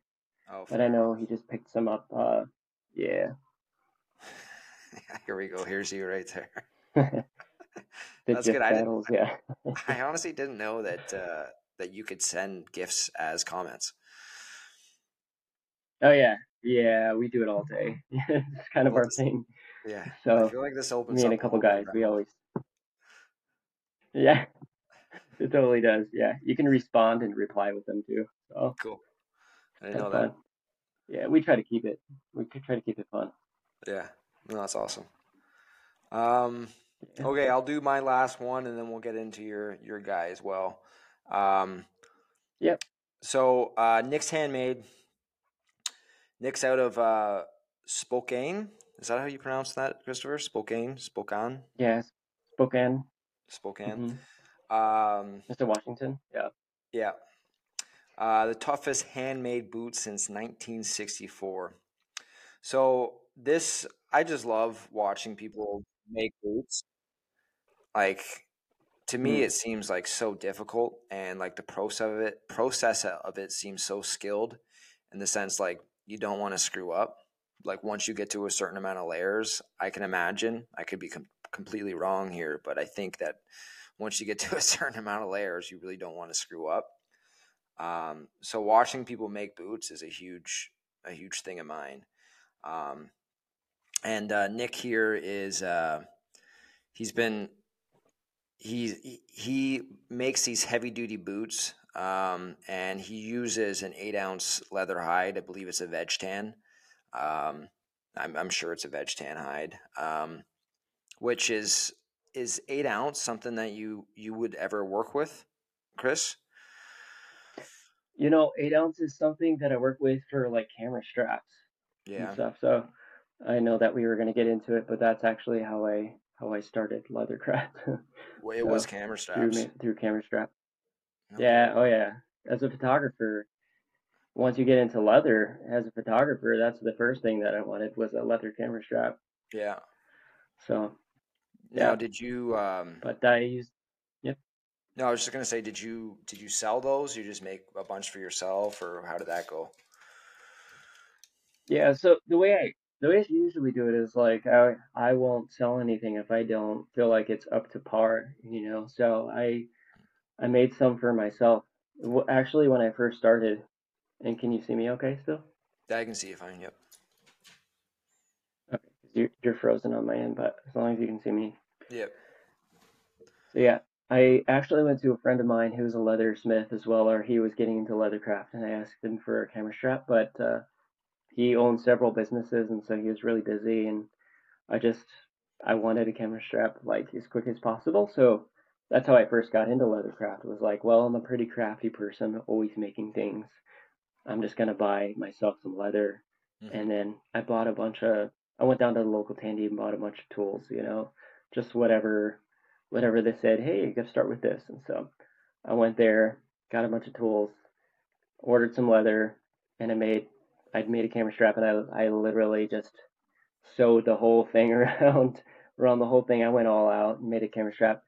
Oh, But I know he just picked some up. Uh, yeah. Here we go. Here's you right there. the That's good. I. Yeah. I honestly didn't know that uh, that you could send gifts as comments. Oh yeah, yeah. We do it all day. it's kind of Well, our thing. Yeah. So I feel like this opens me and a couple guys, we always. Yeah, it totally does. Yeah, you can respond and reply with them too. So Cool. I didn't know of that. fun. Yeah, we try to keep it. We could try to keep it fun. Yeah. No, that's awesome. Um, okay, I'll do my last one, and then we'll get into your your guy as well. Um, Yep. So uh, Nick's handmade. Nick's out of uh, Spokane. Is that how you pronounce that, Christopher? Spokane, Spokane, Yes, Spokane, Spokane. mhm. Um, Mr. Washington. Yeah. yeah. Uh, the toughest handmade boot since 1964. So this, I just love watching people make boots. Like to me, Mm. it seems like so difficult, and like the process of it, process of it seems so skilled, in the sense like you don't want to screw up. Like once you get to a certain amount of layers, I can imagine. I could be com- completely wrong here, but I think that once you get to a certain amount of layers, you really don't want to screw up. Um, so watching people make boots is a huge, a huge thing of mine. Um, and uh, Nick here is uh, he's been he he makes these heavy duty boots um, and he uses an eight ounce leather hide. I believe it's a veg tan. Um, I'm, I'm sure it's a veg tan hide, um, which is is eight ounce something that you you would ever work with, Chris? You know, eight ounce is something that I work with for like camera straps and Yeah. stuff. So I know that we were going to get into it, but that's actually how I how I started leathercraft Well, it was camera through straps. ma- through camera strap. Okay. Yeah, oh yeah. As a photographer, once you get into leather, as a photographer, that's the first thing that I wanted was a leather camera strap. Yeah. So, Now, yeah, did you? Um, but I used yep. no, I was just gonna say, did you did you sell those? You just make a bunch for yourself, or how did that go? yeah. So the way I the way I usually do it is like I I won't sell anything if I don't feel like it's up to par, you know. So I I made some for myself. Actually, when I first started, and can you see me okay still? I can see you fine. Yep. Okay, 'cause you're, you're frozen on my end, but as long as you can see me. Yep. So yeah, I actually went to a friend of mine who's a leathersmith as well, or he was getting into leathercraft, and I asked him for a camera strap, but uh, he owned several businesses, and so he was really busy, and I just I wanted a camera strap like as quick as possible, so that's how I first got into leathercraft. Was like, well, I'm a pretty crafty person, always making things. I'm just gonna buy myself some leather, Mhm. and then I bought a bunch of. I went down to the local tandy and bought a bunch of tools, you know, just whatever whatever they said, hey, you got to start with this. And so I went there, got a bunch of tools, ordered some leather, and I made I'd made a camera strap, and I I literally just sewed the whole thing around around the whole thing. I went all out and made a camera strap,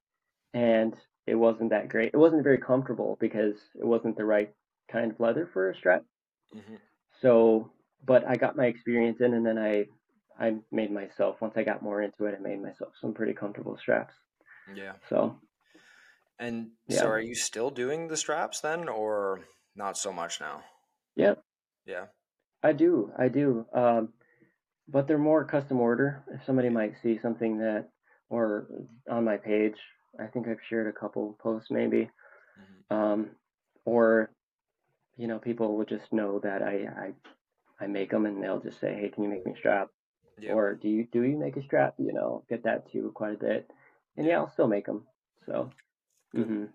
and it wasn't that great. It wasn't very comfortable because it wasn't the right kind of leather for a strap. Mm-hmm. So, but I got my experience in, and then I I made myself once I got more into it. I made myself some pretty comfortable straps. Yeah. So. And yeah. so, are you still doing the straps then, or not so much now? Yeah. Yeah. I do. I do. Um, but they're more custom order. If somebody might see something that, or on my page, I think I've shared a couple posts maybe, mm-hmm. um, or you know, people will just know that I, I I make them and they'll just say, hey, can you make me a strap? Yep. Or do you do you make a strap? You know, get that too quite a bit, and yeah, I'll still make them. So. Mm-hmm.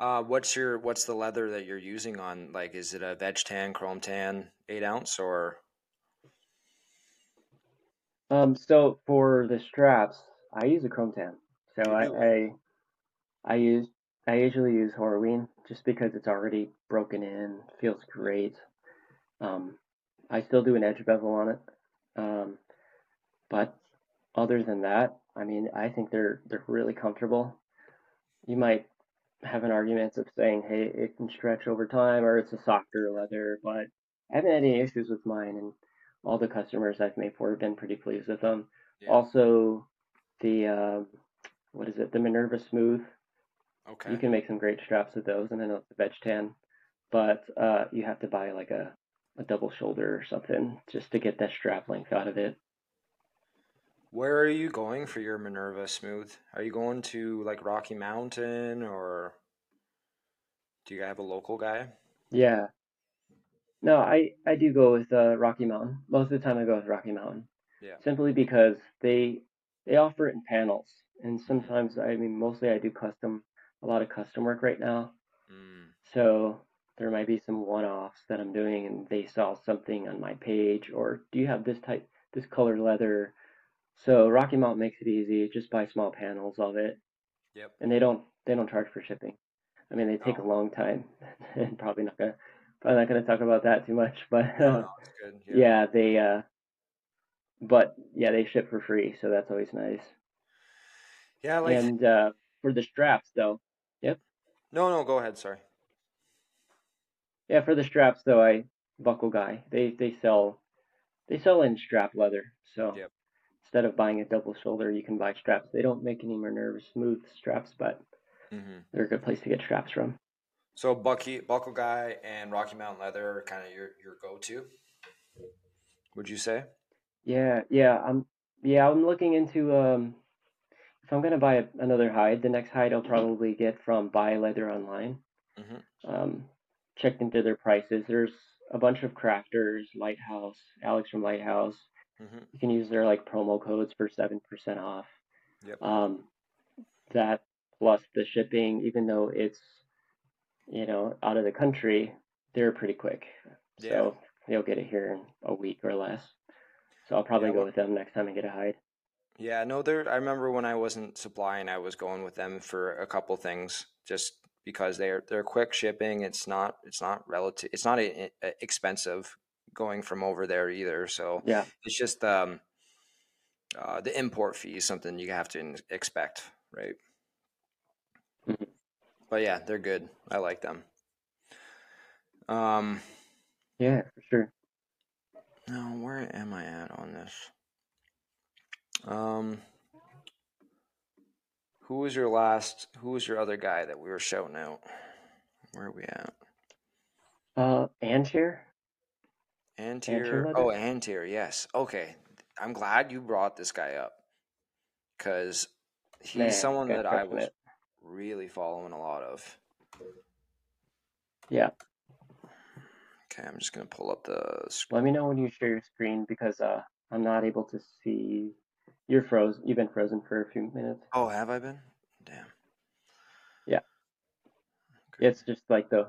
Uh, what's your what's the leather that you're using on? Like, is it a veg tan, chrome tan, eight ounce, or? Um. So for the straps, I use a chrome tan. So I, I I use I usually use Horween just because it's already broken in, feels great. Um, I still do an edge bevel on it, um, but other than that, I mean, I think they're they're really comfortable. You might have an argument of saying, hey, it can stretch over time or it's a softer leather, but I haven't had any issues with mine, and all the customers I've made for have been pretty pleased with them. Yeah. Also, the uh, what is it? The Minerva Smooth. Okay. You can make some great straps with those, and then it's a veg tan, but uh, you have to buy like a a double shoulder or something just to get that strap length out of it. Where are you going for your Minerva Smooth? Are you going to like Rocky Mountain or do you have a local guy? Yeah. No, I I do go with uh, Rocky Mountain. Most of the time I go with Rocky Mountain. Yeah. Simply because they they offer it in panels, and sometimes I mean mostly I do custom a lot of custom work right now. Mm. So there might be some one-offs that I'm doing and they saw something on my page or do you have this type this color leather so Rocky Mountain makes it easy just buy small panels of it yep and they don't they don't charge for shipping I mean they take oh. a long time and probably not gonna probably not gonna talk about that too much but no, no, yeah. yeah they uh but yeah they ship for free so that's always nice yeah like and uh for the straps though yep no no go ahead sorry yeah, for the straps though, I buckle guy. They they sell they sell in strap leather. So yep. Instead of buying a double shoulder, you can buy straps. They don't make any Minerva smooth straps, but mm-hmm. they're a good place to get straps from. So Bucky Buckle Guy and Rocky Mountain Leather are kind of your your go to. Would you say? Yeah, yeah. I'm yeah. I'm looking into um. If I'm gonna buy a, another hide, the next hide I'll probably get from Buy Leather Online. Mm-hmm. Um, checked into their prices. There's a bunch of crafters, Lighthouse, Alex from Lighthouse. Mm-hmm. You can use their like promo codes for seven percent off. Yep. Um, that plus the shipping, even though it's you know out of the country, they're pretty quick. Yeah. So they'll get it here in a week or less. So I'll probably yeah, go with them next time I get a hide. Yeah, no, there. I remember when I wasn't supplying, I was going with them for a couple things, just because they're they're quick shipping. It's not it's not relative. It's not a, a expensive going from over there either. So yeah, it's just um, uh, the import fee is something you have to expect, right? Mm-hmm. But yeah, they're good. I like them. Um, yeah, for sure. Now, where am I at on this? Um, who was your last? Who was your other guy that we were shouting out? Where are we at? Uh, Anshare. Anshare. Oh, Anshare. Yes. Okay. I'm glad you brought this guy up because he's Man, someone that I was it. really following a lot of. Yeah. Okay, I'm just gonna pull up the. Screen. Let me know when you share your screen because uh, I'm not able to see you're frozen. You've been frozen for a few minutes. Oh, have I been? Damn. Yeah. Okay. It's just like the.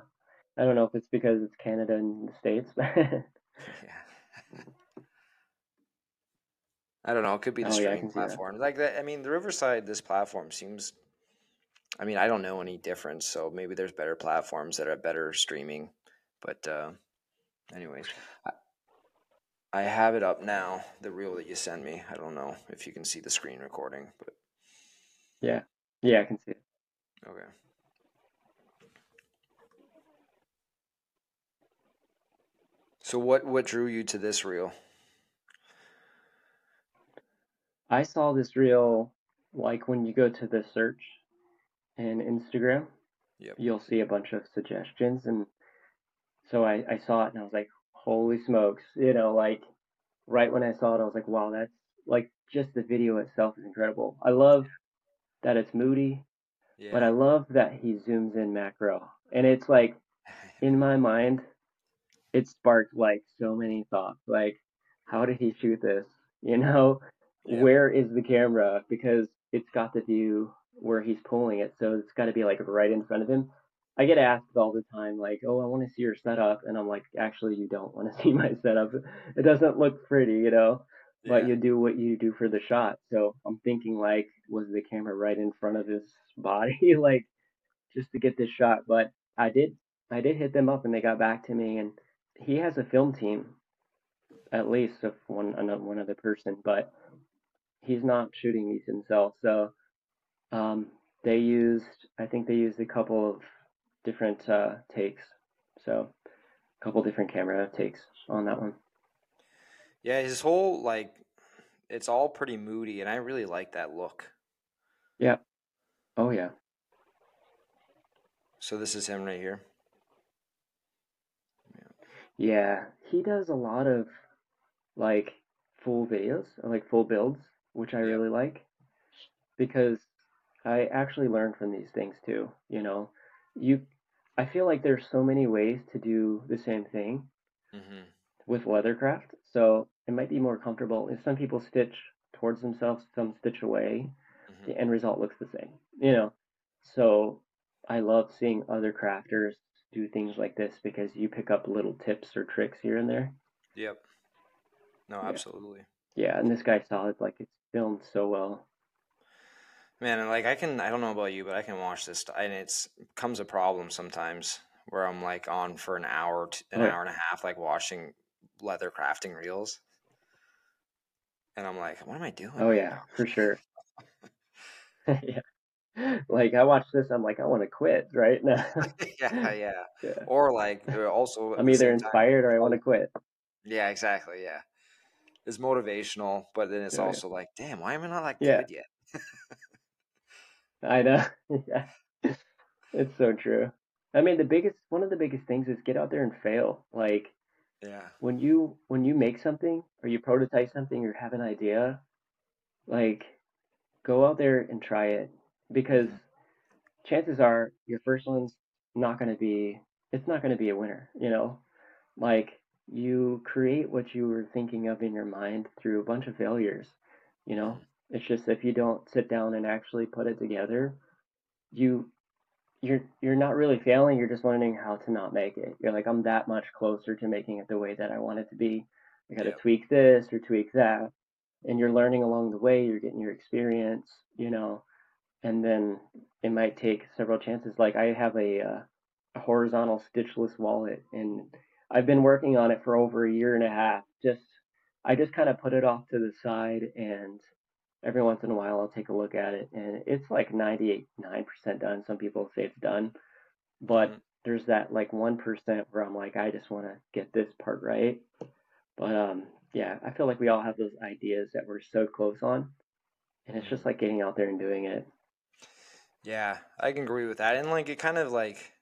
I don't know if it's because it's Canada and the states. yeah. I don't know. It could be the oh, streaming yeah, platform. Like that. I mean, the Riverside. This platform seems. I mean, I don't know any difference. So maybe there's better platforms that are better streaming. But, uh, anyways, I have it up now, the reel that you sent me. I don't know if you can see the screen recording, but yeah, yeah, I can see it. Okay. So what what drew you to this reel? I saw this reel like when you go to the search in Instagram, Yep. you'll see a bunch of suggestions and so I, I saw it and I was like, holy smokes, you know, like right when I saw it, I was like, wow, that's like just the video itself is incredible. I love that it's moody, but I love that he zooms in macro. And it's like in my mind, it sparked like so many thoughts. Like, how did he shoot this? You know, Yep. where is the camera? Because it's got the view where he's pulling it, so it's got to be like right in front of him. I get asked all the time, like, "Oh, I want to see your setup," and I'm like, "Actually, you don't want to see my setup. It doesn't look pretty, you know." But Yeah. you do what you do for the shot. So I'm thinking, like, was the camera right in front of his body, like, just to get this shot? But I did, I did hit them up, and they got back to me, and he has a film team, at least of one another one other person, but he's not shooting these himself. So um, they used, I think they used a couple of different uh, takes. So a couple different camera takes on that one. Yeah, his whole like it's all pretty moody and I really like that look. Yeah. Oh yeah. So this is him right here. Yeah. He does a lot of like full videos, or, like full builds, which I really like because I actually learn from these things too. You know, you, I feel like there's so many ways to do the same thing Mhm. with leathercraft, so it might be more comfortable. If some people stitch towards themselves, some stitch away, Mhm. the end result looks the same, you know. So I love seeing other crafters do things like this because you pick up little tips or tricks here and there. Yep. No, absolutely. Yeah, and this guy saw it like it's filmed so well. Man, and like I can I don't know about you, but I can watch this and it's comes a problem sometimes where I'm like on for an hour an Oh hour and a half like watching leather crafting reels and I'm like, what am I doing Oh yeah, for sure. Yeah. Like I watch this, I'm like, I want to quit right now. yeah, yeah. Yeah. Or like uh, also I'm either same time inspired or I want to quit. Yeah, exactly. Yeah. It's motivational, but then it's yeah. also like, damn, why am I not like Yeah, good yet? I know. Yeah. It's so true. I mean, the biggest one of the biggest things is get out there and fail. Like Yeah. when you when you make something or you prototype something or have an idea, like go out there and try it because chances are your first one's not going to be it's not going to be a winner, you know? Like you create what you were thinking of in your mind through a bunch of failures, you know? It's just if you don't sit down and actually put it together, you you're you're not really failing, you're just learning how to not make it. You're like, I'm that much closer to making it the way that I want it to be. I got to Yep. tweak this or tweak that. And you're learning along the way, you're getting your experience, you know, and then it might take several chances. Like I have a, uh, a horizontal stitchless wallet, and I've been working on it for over a year and a half. Just I just kind of put it off to the side, and every once in a while I'll take a look at it, and it's like 98, 9% done. Some people say it's done, but hmm there's that like 1% where I'm like, I just want to get this part right. But um, yeah, I feel like we all have those ideas that we're so close on, and it's hmm just like getting out there and doing it. Yeah, I can agree with that. And like it kind of like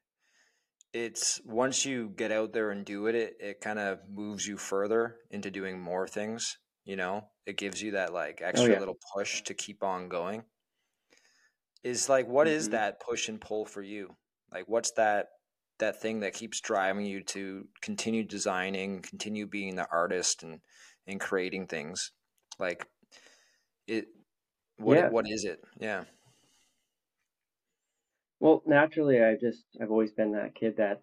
it's once you get out there and do it, it it kind of moves you further into doing more things, you know? It gives you that like Oh extra yeah. little push to keep on going. Is like what is hmm that push and pull for you? Like what's that that thing that keeps driving you to continue designing, continue being the artist and and creating things? Like it what Yeah. what is it? Yeah. Well, naturally, I just I've always been that kid that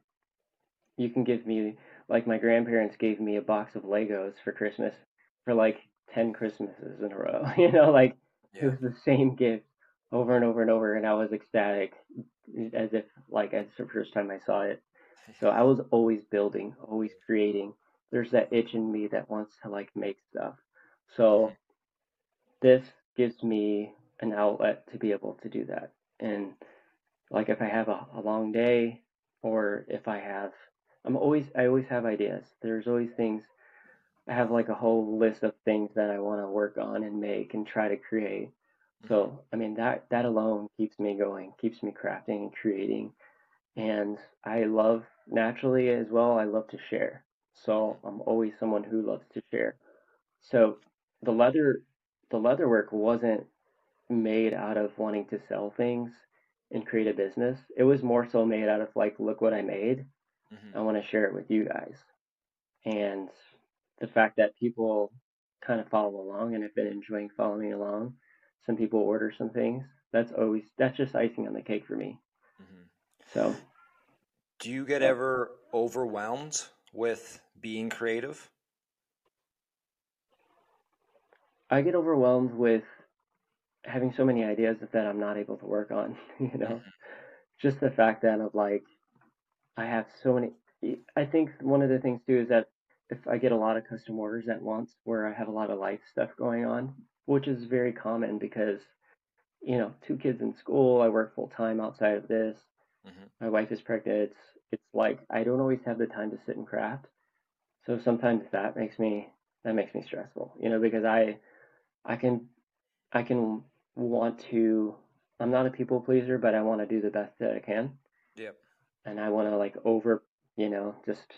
you can give me like my grandparents gave me a box of Legos for Christmas for like 10 Christmases in a row. You know, like it was the same gift over and over and over and I was ecstatic as if like it's the first time I saw it. So I was always building, always creating. There's that itch in me that wants to like make stuff. So this gives me an outlet to be able to do that. And like if I have a, a long day or if I have I'm always I always have ideas. There's always things I have like a whole list of things that I want to work on and make and try to create. So, Mm-hmm. I mean that that alone keeps me going, keeps me crafting and creating. And I love naturally as well, I love to share. So, I'm always someone who loves to share. So, the leather the leather work wasn't made out of wanting to sell things and create a business. It was more so made out of like, look what I made. Mm-hmm. I want to share it with you guys. And the fact that people kind of follow along and have been enjoying following along. Some people order some things. That's always that's just icing on the cake for me. Mm-hmm. So Do you get ever overwhelmed with being creative? I get overwhelmed with having so many ideas that I'm not able to work on, you know. Mm-hmm. Just the fact that of like I have so many I think one of the things too is that if I get a lot of custom orders at once where I have a lot of life stuff going on, which is very common because, you know, two kids in school, I work full time outside of this. Mm-hmm. My wife is pregnant. It's it's like I don't always have the time to sit and craft. So sometimes that makes me that makes me stressful, you know, because I I can I can want to I'm not a people pleaser, but I want to do the best that I can Yep. and I want to like over, you know, just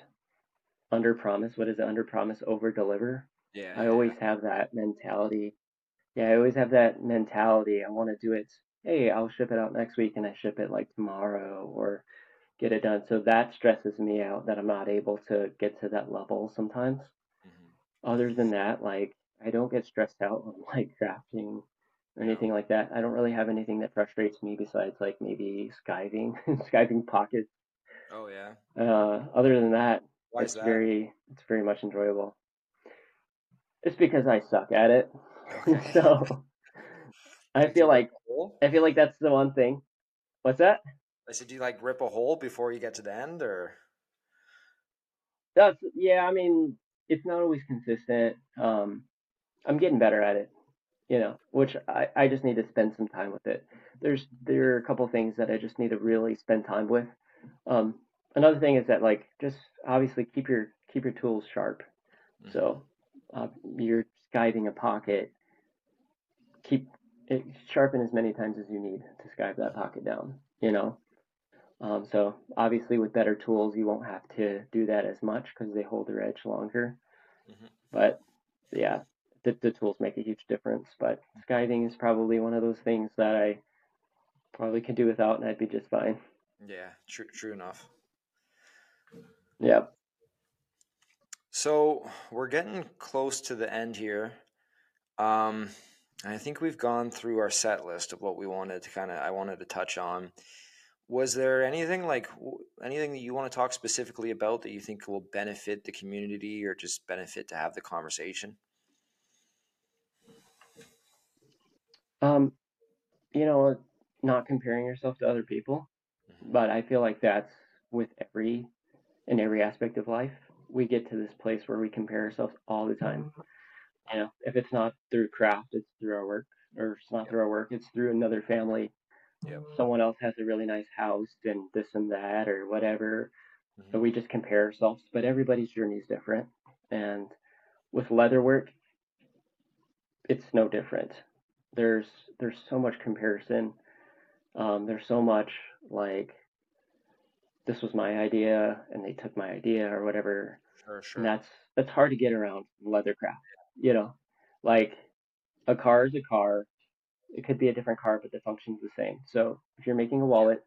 under promise. What is it? Under promise, over deliver. Yeah, I yeah, always have that mentality. Yeah, I always have that mentality. I want to do it. Hey, I'll ship it out next week and I ship it like tomorrow or get it done. So that stresses me out that I'm not able to get to that level sometimes. yeah. hmm Other than that, like I don't get stressed out on like crafting or anything like that. I don't really have anything that frustrates me besides like maybe skiving, skiving pockets. Oh yeah. Uh, other than that, Why it's that? very it's very much enjoyable. It's because I suck at it. Okay. so I feel like? I feel like that's the one thing. What's that? I said, do you like rip a hole before you get to the end, or? That's yeah, I mean, it's not always consistent. Um, I'm getting better at it, you know, which I, I just need to spend some time with it. There's there are a couple things that I just need to really spend time with. Um, another thing is that like just obviously keep your keep your tools sharp. Mhm. So uh, you're skiving a pocket, keep it sharpen as many times as you need to skive that pocket down, you know. Um, so obviously with better tools, you won't have to do that as much because they hold their edge longer. Mhm. But yeah, the, the tools make a huge difference. But skiving is probably one of those things that I probably could do without and I'd be just fine. Yeah, true, true enough. Yeah. So we're getting close to the end here. Um, I think we've gone through our set list of what we wanted to kind of I wanted to touch on. Was there anything like anything that you want to talk specifically about that you think will benefit the community or just benefit to have the conversation? Um, you know, not comparing yourself to other people, Mhm. but I feel like that's with every in every aspect of life. We get to this place where we compare ourselves all the time. You know, if it's not through craft, it's through our work, or if it's not through our work, it's through another family. Yep. Someone else has a really nice house and this and that or whatever. So Mhm. we just compare ourselves, but everybody's journey is different. And with leather work, it's no different. There's there's so much comparison. Um, there's so much like this was my idea and they took my idea or whatever. Sure, And sure. that's that's hard to get around leathercraft. You know, like a car is a car. It could be a different car, but the function's the same. So if you're making a wallet,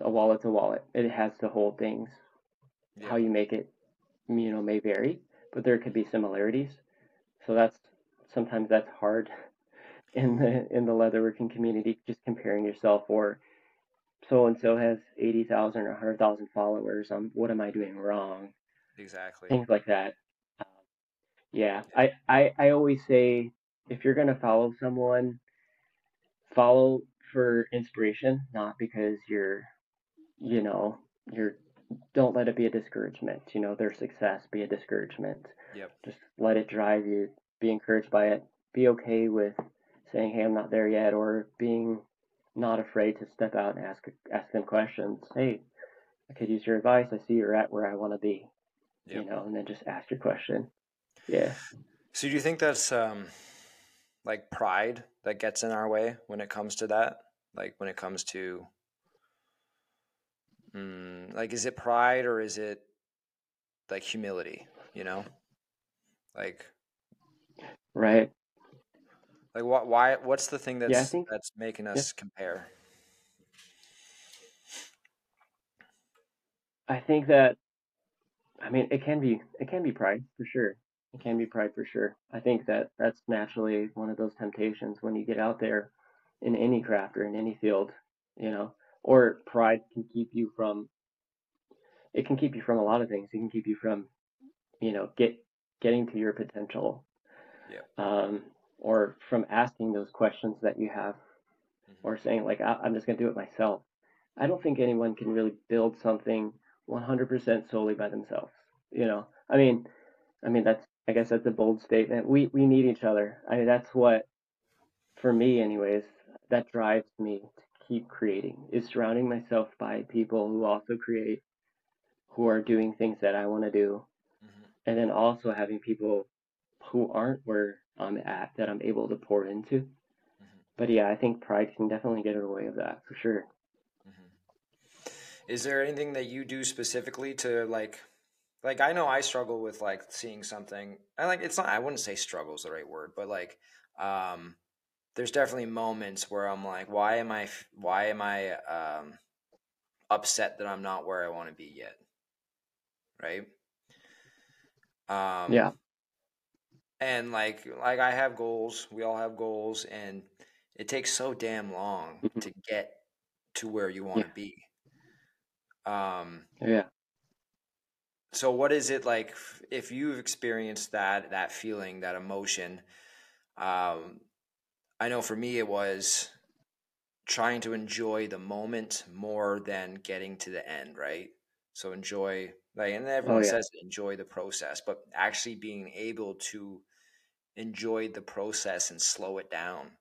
a wallet's a wallet. It has to hold things. How you make it, you know, may vary, but there could be similarities. So that's sometimes that's hard in the in the leatherworking community, just comparing yourself or so and so has eighty thousand or hundred thousand followers. Um, what am I doing wrong? Exactly. Things like that. Um, yeah, I, I I always say if you're gonna follow someone, follow for inspiration, not because you're, you know, you're. Don't let it be a discouragement. You know, their success be a discouragement. Yep. Just let it drive you. Be encouraged by it. Be okay with saying, "Hey, I'm not there yet," or being not afraid to step out and ask ask them questions. Hey, I could use your advice. I see you're at where I want to be. Yep. You know, and then just ask your question. Yeah. So do you think that's um like pride that gets in our way when it comes to that? Like when it comes to mm, like is it pride or is it like humility, you know? Like Right. Like what why what's the thing that's yeah, think, that's making us yeah. compare? I think that I mean it can be it can be pride for sure. It can be pride for sure. I think that that's naturally one of those temptations when you get out there in any craft or in any field, you know, or pride can keep you from it can keep you from a lot of things. It can keep you from, you know, get getting to your potential. Yeah. Um, or from asking those questions that you have, mm-hmm. or saying like, I- I'm just gonna do it myself. I don't think anyone can really build something 100% solely by themselves. You know, I mean, I mean that's I guess that's a bold statement. We we need each other. I mean that's what for me anyways, that drives me to keep creating is surrounding myself by people who also create who are doing things that I want to do. Mm-hmm. And then also having people who aren't where I'm at that I'm able to pour into. Mm-hmm. But yeah, I think pride can definitely get in the way of that for sure. Is there anything that you do specifically to like like I know I struggle with like seeing something. I like it's not I wouldn't say struggle is the right word, but like um there's definitely moments where I'm like why am I why am I um upset that I'm not where I want to be yet? Right? Um Yeah. And like like I have goals, we all have goals and it takes so damn long mm-hmm. to get to where you want to yeah. be um, yeah. So what is it like if you've experienced that that feeling, that emotion? Um, I know for me it was trying to enjoy the moment more than getting to the end, right? So enjoy like and everyone oh, yeah. says enjoy the process, but actually being able to enjoy the process and slow it down.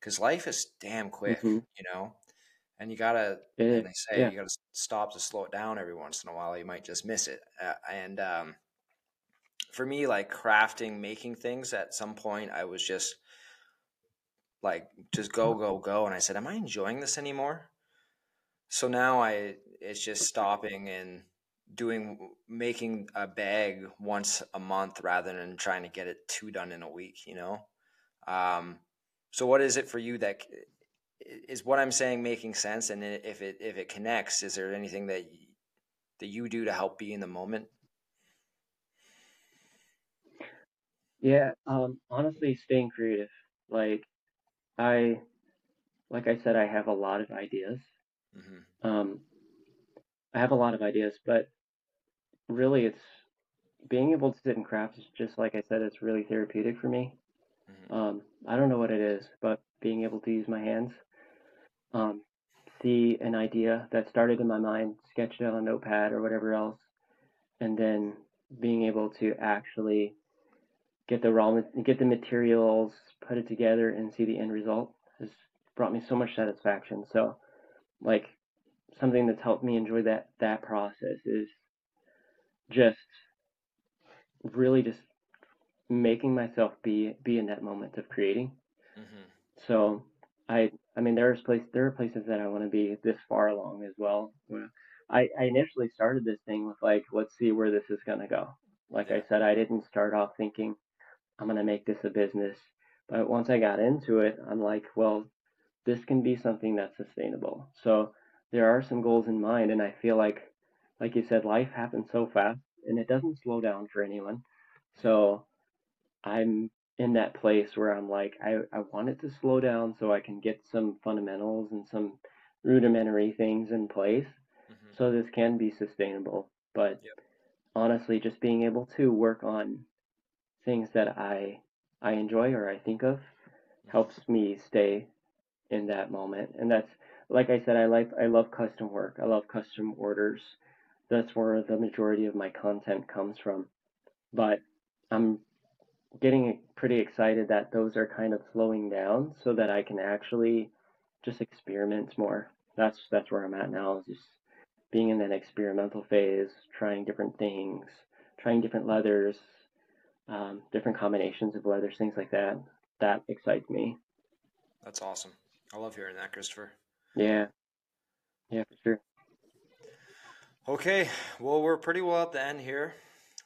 Cuz life is damn quick, mm-hmm. you know? and you gotta and they say yeah. you gotta stop to slow it down every once in a while you might just miss it uh, and um, for me like crafting making things at some point i was just like just go go go and i said am i enjoying this anymore so now i it's just stopping and doing making a bag once a month rather than trying to get it two done in a week you know um, so what is it for you that is what I'm saying making sense? And if it if it connects, is there anything that that you do to help be in the moment? Yeah, um, honestly, staying creative. Like, I, like I said, I have a lot of ideas. Mm-hmm. Um, I have a lot of ideas, but really, it's being able to sit and craft. Is just like I said, it's really therapeutic for me. Mm-hmm. Um, I don't know what it is, but being able to use my hands um, see an idea that started in my mind, sketch it on a notepad or whatever else, and then being able to actually get the raw get the materials, put it together, and see the end result has brought me so much satisfaction. So, like something that's helped me enjoy that that process is just really just making myself be be in that moment of creating. Mm-hmm. So I I mean there's place there are places that I want to be this far along as well. I, I initially started this thing with like let's see where this is gonna go. Like I said, I didn't start off thinking I'm gonna make this a business. But once I got into it, I'm like, well, this can be something that's sustainable. So there are some goals in mind and I feel like like you said, life happens so fast and it doesn't slow down for anyone. So I'm in that place where I'm like, I, I want it to slow down so I can get some fundamentals and some rudimentary things in place mm-hmm. so this can be sustainable. But yep. honestly, just being able to work on things that I I enjoy or I think of mm-hmm. helps me stay in that moment. And that's like I said, I like I love custom work. I love custom orders. That's where the majority of my content comes from. But I'm getting pretty excited that those are kind of slowing down so that I can actually just experiment more. That's that's where I'm at now. Is just being in that experimental phase, trying different things, trying different leathers, um, different combinations of leathers, things like that. That excites me. That's awesome. I love hearing that, Christopher. Yeah. Yeah, for sure. Okay, well, we're pretty well at the end here.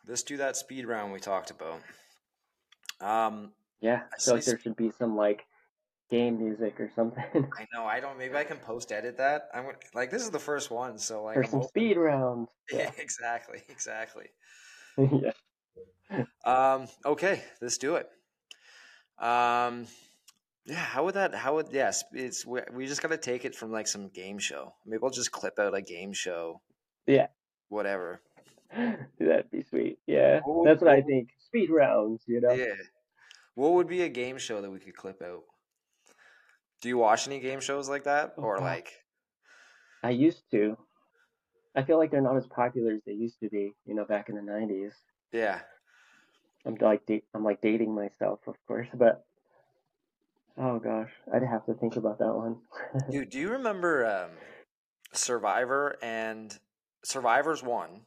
Let's do that speed round we talked about. Um, yeah, I feel like there should be some like game music or something. I know. I don't. Maybe I can post edit that. I'm like, this is the first one, so like, for some hoping. speed rounds. Yeah, exactly, exactly. yeah. Um. Okay, let's do it. Um. Yeah. How would that? How would? Yes. It's we, we just gotta take it from like some game show. Maybe we'll just clip out a game show. Yeah. Whatever. That'd be sweet. Yeah. That's what I think. Speed rounds. You know. Yeah. What would be a game show that we could clip out? Do you watch any game shows like that, or like? I used to. I feel like they're not as popular as they used to be. You know, back in the '90s. Yeah. I'm like I'm like dating myself, of course, but oh gosh, I'd have to think about that one. Dude, do you remember um, Survivor and Survivor's one?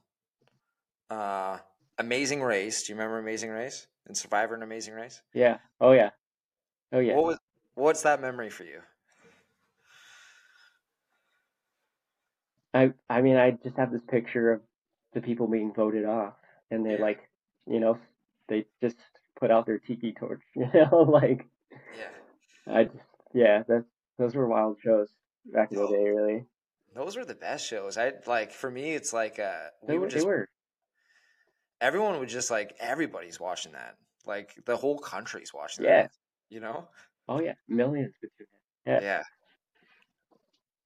Uh, Amazing Race. Do you remember Amazing Race and Survivor and Amazing Race? Yeah. Oh yeah. Oh yeah. What was What's that memory for you? I I mean, I just have this picture of the people being voted off, and they yeah. like, you know, they just put out their tiki torch, you know, like. Yeah. I just yeah, that those were wild shows back in the day, really. Those were the best shows. I like for me, it's like uh, we they were, just, were. Everyone would just like everybody's watching that. Like the whole country's watching yeah. that. You know. Oh yeah, millions Yeah. Yeah.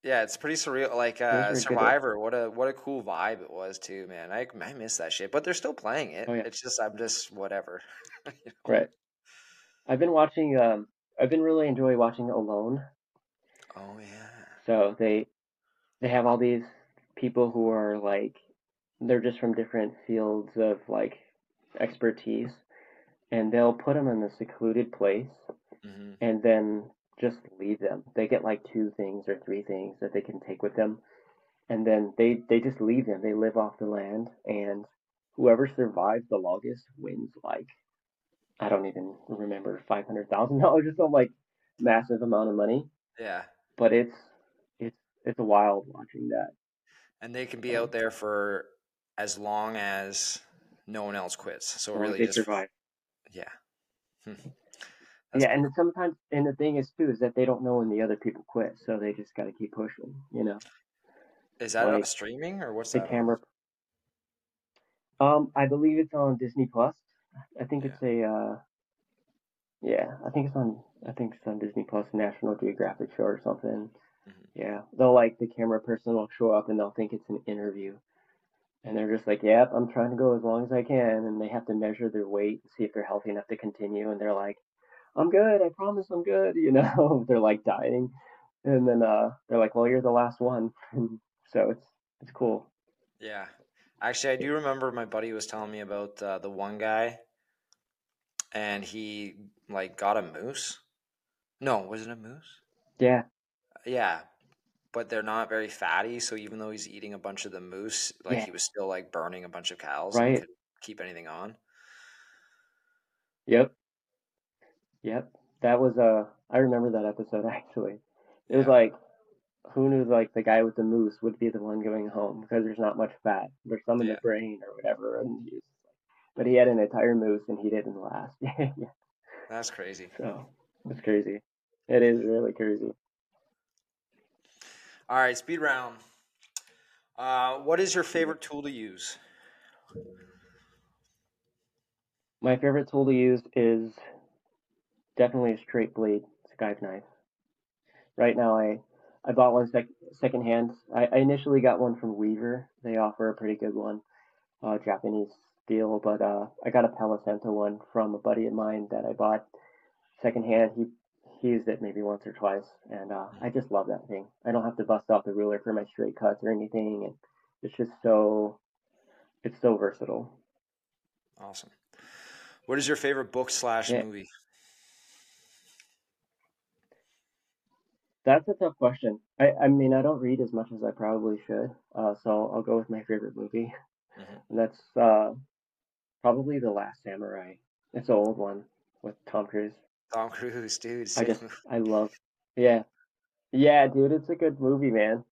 Yeah, it's pretty surreal. Like uh, Survivor, what a what a cool vibe it was too, man. I I miss that shit, but they're still playing it. Oh, yeah. It's just I'm just whatever. you know? Right. I've been watching. Um, I've been really enjoying watching Alone. Oh yeah. So they they have all these people who are like they're just from different fields of like expertise, and they'll put them in a secluded place mm-hmm. and then just leave them. They get like two things or three things that they can take with them, and then they they just leave them. They live off the land, and whoever survives the longest wins like I don't even remember five hundred thousand dollars or some like massive amount of money. Yeah, but it's it's it's wild watching that. And they can be out there for as long as no one else quits. So really, they just survive. Yeah. Hmm. Yeah, and sometimes, and the thing is too, is that they don't know when the other people quit, so they just got to keep pushing. You know. Is that like, on streaming or what's the that camera? On? Um, I believe it's on Disney Plus. I think yeah. it's a. Uh, yeah, I think it's on. I think it's on Disney Plus, National Geographic show or something. Mm-hmm. Yeah, they'll like the camera person will show up and they'll think it's an interview, and they're just like, "Yep, I'm trying to go as long as I can," and they have to measure their weight, and see if they're healthy enough to continue, and they're like, I'm good. I promise I'm good. You know, they're like dying, and then uh, they're like, well, you're the last one, so it's it's cool. Yeah, actually, I do remember my buddy was telling me about uh, the one guy, and he like got a moose. No, was it a moose? Yeah. Yeah, but they're not very fatty. So even though he's eating a bunch of the moose, like yeah. he was still like burning a bunch of cows. Right. could keep anything on. Yep. Yep, that was uh I remember that episode actually. It was like who knew like the guy with the moose would be the one going home because there's not much fat. There's some in yeah. the brain or whatever, and he was, but he had an entire moose and he didn't last. yeah, that's crazy. So it's crazy. It is really crazy. All right, speed round. Uh, what is your favorite tool to use? My favorite tool to use is definitely a straight blade scythe knife. Right now, I I bought one sec- secondhand. I, I initially got one from Weaver. They offer a pretty good one, uh, Japanese steel. But uh, I got a Palo Santo one from a buddy of mine that I bought secondhand. He he used it maybe once or twice, and uh, I just love that thing. I don't have to bust out the ruler for my straight cuts or anything, and it's just so it's so versatile. Awesome. What is your favorite book slash yeah. movie? That's a tough question. I, I mean, I don't read as much as I probably should, uh, so I'll go with my favorite movie. Mhm. And that's uh, probably The Last Samurai. It's an old one with Tom Cruise. Tom Cruise, dude. I just, I love, yeah, yeah, dude, it's a good movie, man.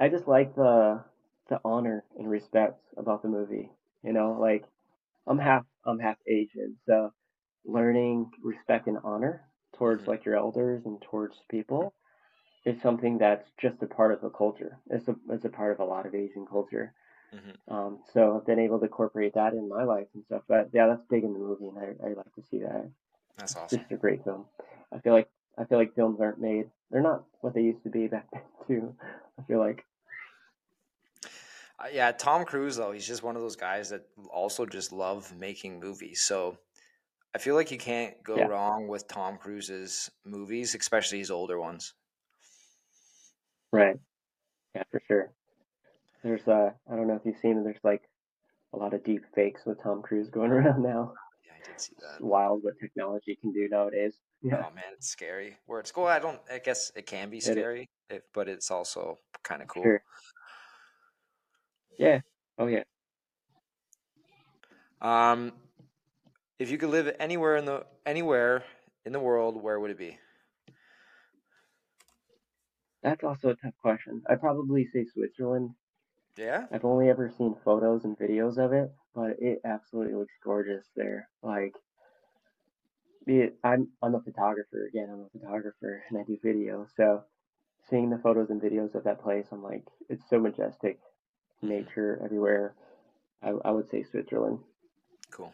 I just like the the honor and respect about the movie. You know, like I'm half I'm half Asian, so learning respect and honor towards Mhm. like your elders and towards people is something that's just a part of the culture. It's a it's a part of a lot of Asian culture. Mhm. Um, so I've been able to incorporate that in my life and stuff. But yeah, that's big in the movie, and I, I like to see that. That's It's awesome. just a great film. I feel like I feel like films aren't made. They're not what they used to be back then too. I feel like Uh, yeah, Tom Cruise though, he's just one of those guys that also just love making movies. So I feel like you can't go Yeah. wrong with Tom Cruise's movies, especially his older ones. right. Yeah, for sure. There's uh I don't know if you've seen there's like a lot of deep fakes with Tom Cruise going around now. I did see It's that. wild what technology can do nowadays. Yeah. Oh man, it's scary. Where it's cool, I don't. I guess it can be scary, if, but it's also kind of cool. Sure. Yeah. Oh yeah. Um, if you could live anywhere in the anywhere in the world, where would it be? That's also a tough question. I'd probably say Switzerland. Yeah. I've only ever seen photos and videos of it, but it absolutely looks gorgeous there. Like, it, I'm I'm a photographer again. I'm a photographer and I do video, so seeing the photos and videos of that place, I'm like, it's so majestic, nature everywhere. I I would say Switzerland. Cool.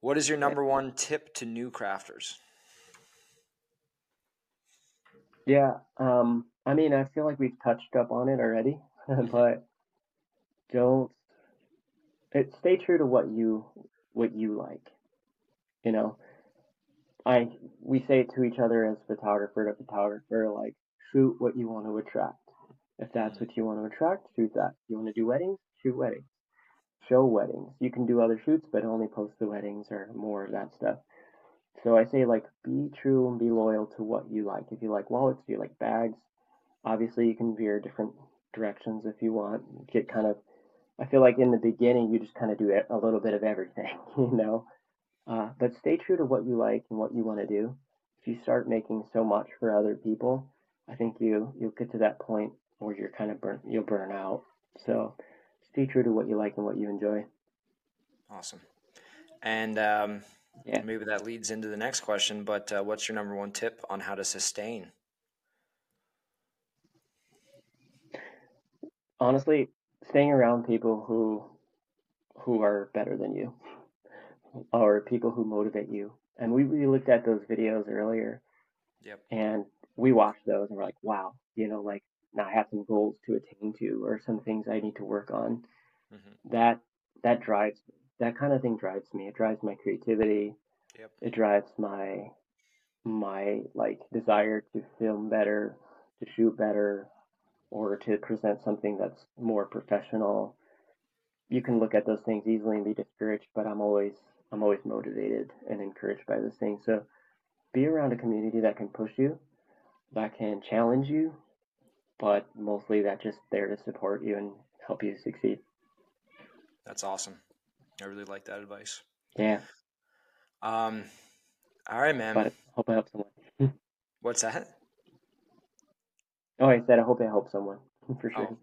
What is your number one tip to new crafters? Yeah. Um. I mean, I feel like we've touched up on it already, but don't. It stay true to what you what you like. You know, I we say to each other as photographer to photographer, like shoot what you want to attract. If that's what you want to attract, shoot that. You want to do weddings, shoot weddings. Show weddings. You can do other shoots, but only post the weddings or more of that stuff. So I say like be true and be loyal to what you like. If you like wallets, if you like bags, obviously you can veer different directions if you want. Get kind of I feel like in the beginning you just kind of do a little bit of everything, you know. Uh, but stay true to what you like and what you want to do. If you start making so much for other people, I think you you'll get to that point where you're kind of burn you'll burn out. So stay true to what you like and what you enjoy. Awesome. And um, Yeah. maybe that leads into the next question. But uh, what's your number one tip on how to sustain? Honestly, staying around people who who are better than you or people who motivate you. And we, we looked at those videos earlier Yep. and we watched those and we're like, wow, you know, like now I have some goals to attain to or some things I need to work on. hmm That that drives that kind of thing drives me. It drives my creativity. Yep. It drives my my like desire to film better, to shoot better, or to present something that's more professional. You can look at those things easily and be discouraged, but I'm always I'm always motivated and encouraged by this thing. So be around a community that can push you, that can challenge you, but mostly that just there to support you and help you succeed. That's awesome. I really like that advice. Yeah, Um, all right, man. but I hope I help someone. What's that? Oh, I said I hope it helps someone for sure. Oh,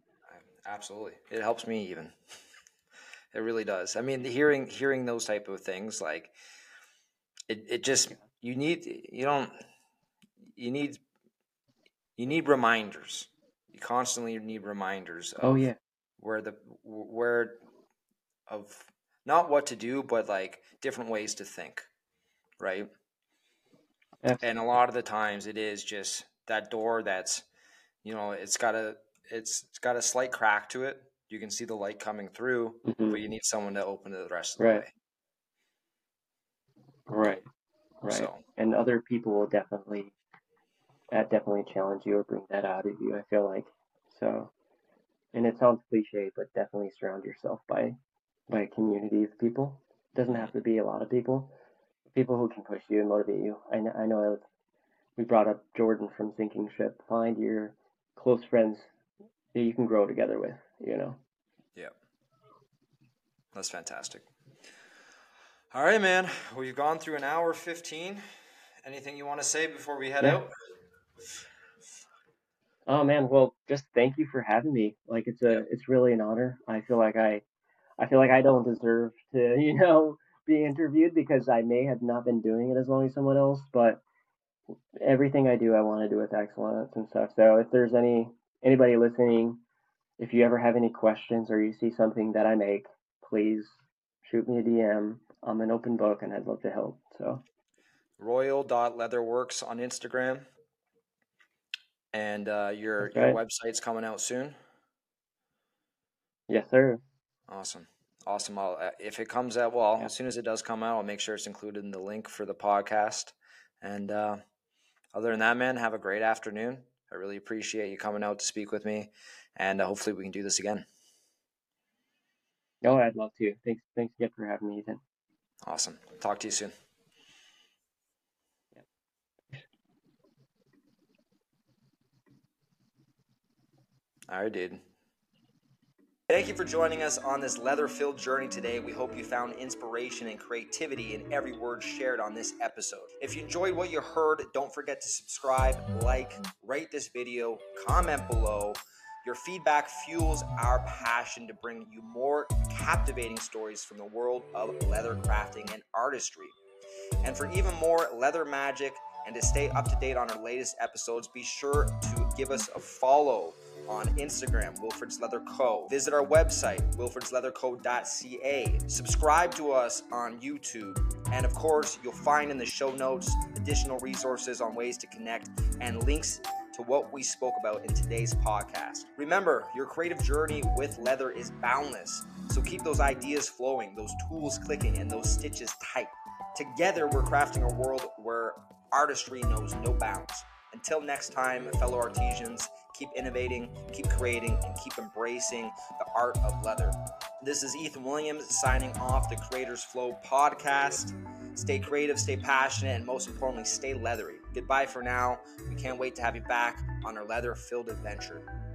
absolutely. It helps me even. It really does. I mean, hearing hearing those type of things, like it, it just you need you don't you need you need reminders. You constantly need reminders Oh yeah, where the where of not what to do, but like different ways to think, right? And a lot of the times it is just that door that's, you know, it's got a it's, it's got a slight crack to it. You can see the light coming through, hmm but you need someone to open it the rest of the Right, way. right, right. So, And other people will definitely that definitely challenge you or bring that out of you. I feel like so. And it sounds cliche, but definitely surround yourself by by a community of people. It Doesn't have to be a lot of people. People who can push you and motivate you. I know, I know we brought up Jordan from Sinking Ship. Find your close friends that you can grow together with, you know? Yeah. That's fantastic. All right, man. We've gone through an hour 15. Anything you want to say before we head yeah. out? Oh man, well, just thank you for having me. Like it's a it's really an honor. I feel like I I feel like I don't deserve to, you know, be interviewed because I may have not been doing it as long as someone else, but everything I do I want to do with excellence and stuff. So if there's any anybody listening, if you ever have any questions or you see something that I make, please shoot me a DM. I'm an open book and I'd love to help. So royal.leatherworks on Instagram. And uh, your, your website's coming out soon? Yes, sir. Awesome. Awesome. I'll, uh, if it comes out, well, yeah. as soon as it does come out, I'll make sure it's included in the link for the podcast. And uh, other than that, man, have a great afternoon. I really appreciate you coming out to speak with me. And uh, hopefully we can do this again. Oh, I'd love to. Thanks, thanks again for having me, Ethan. Awesome. Talk to you soon. All right, dude. Thank you for joining us on this leather filled journey today. We hope you found inspiration and creativity in every word shared on this episode. If you enjoyed what you heard, don't forget to subscribe, like, rate this video, comment below. Your feedback fuels our passion to bring you more captivating stories from the world of leather crafting and artistry. And for even more leather magic and to stay up to date on our latest episodes, be sure to give us a follow on Instagram, Wilfred's Leather Co. Visit our website, wilfredsleatherco.ca. Subscribe to us on YouTube. And of course, you'll find in the show notes additional resources on ways to connect and links to what we spoke about in today's podcast. Remember, your creative journey with leather is boundless. So keep those ideas flowing, those tools clicking, and those stitches tight. Together, we're crafting a world where artistry knows no bounds. Until next time, fellow artisans, keep innovating, keep creating, and keep embracing the art of leather. This is Ethan Williams signing off the Creators Flow podcast. Stay creative, stay passionate, and most importantly, stay leathery. Goodbye for now. We can't wait to have you back on our leather filled adventure.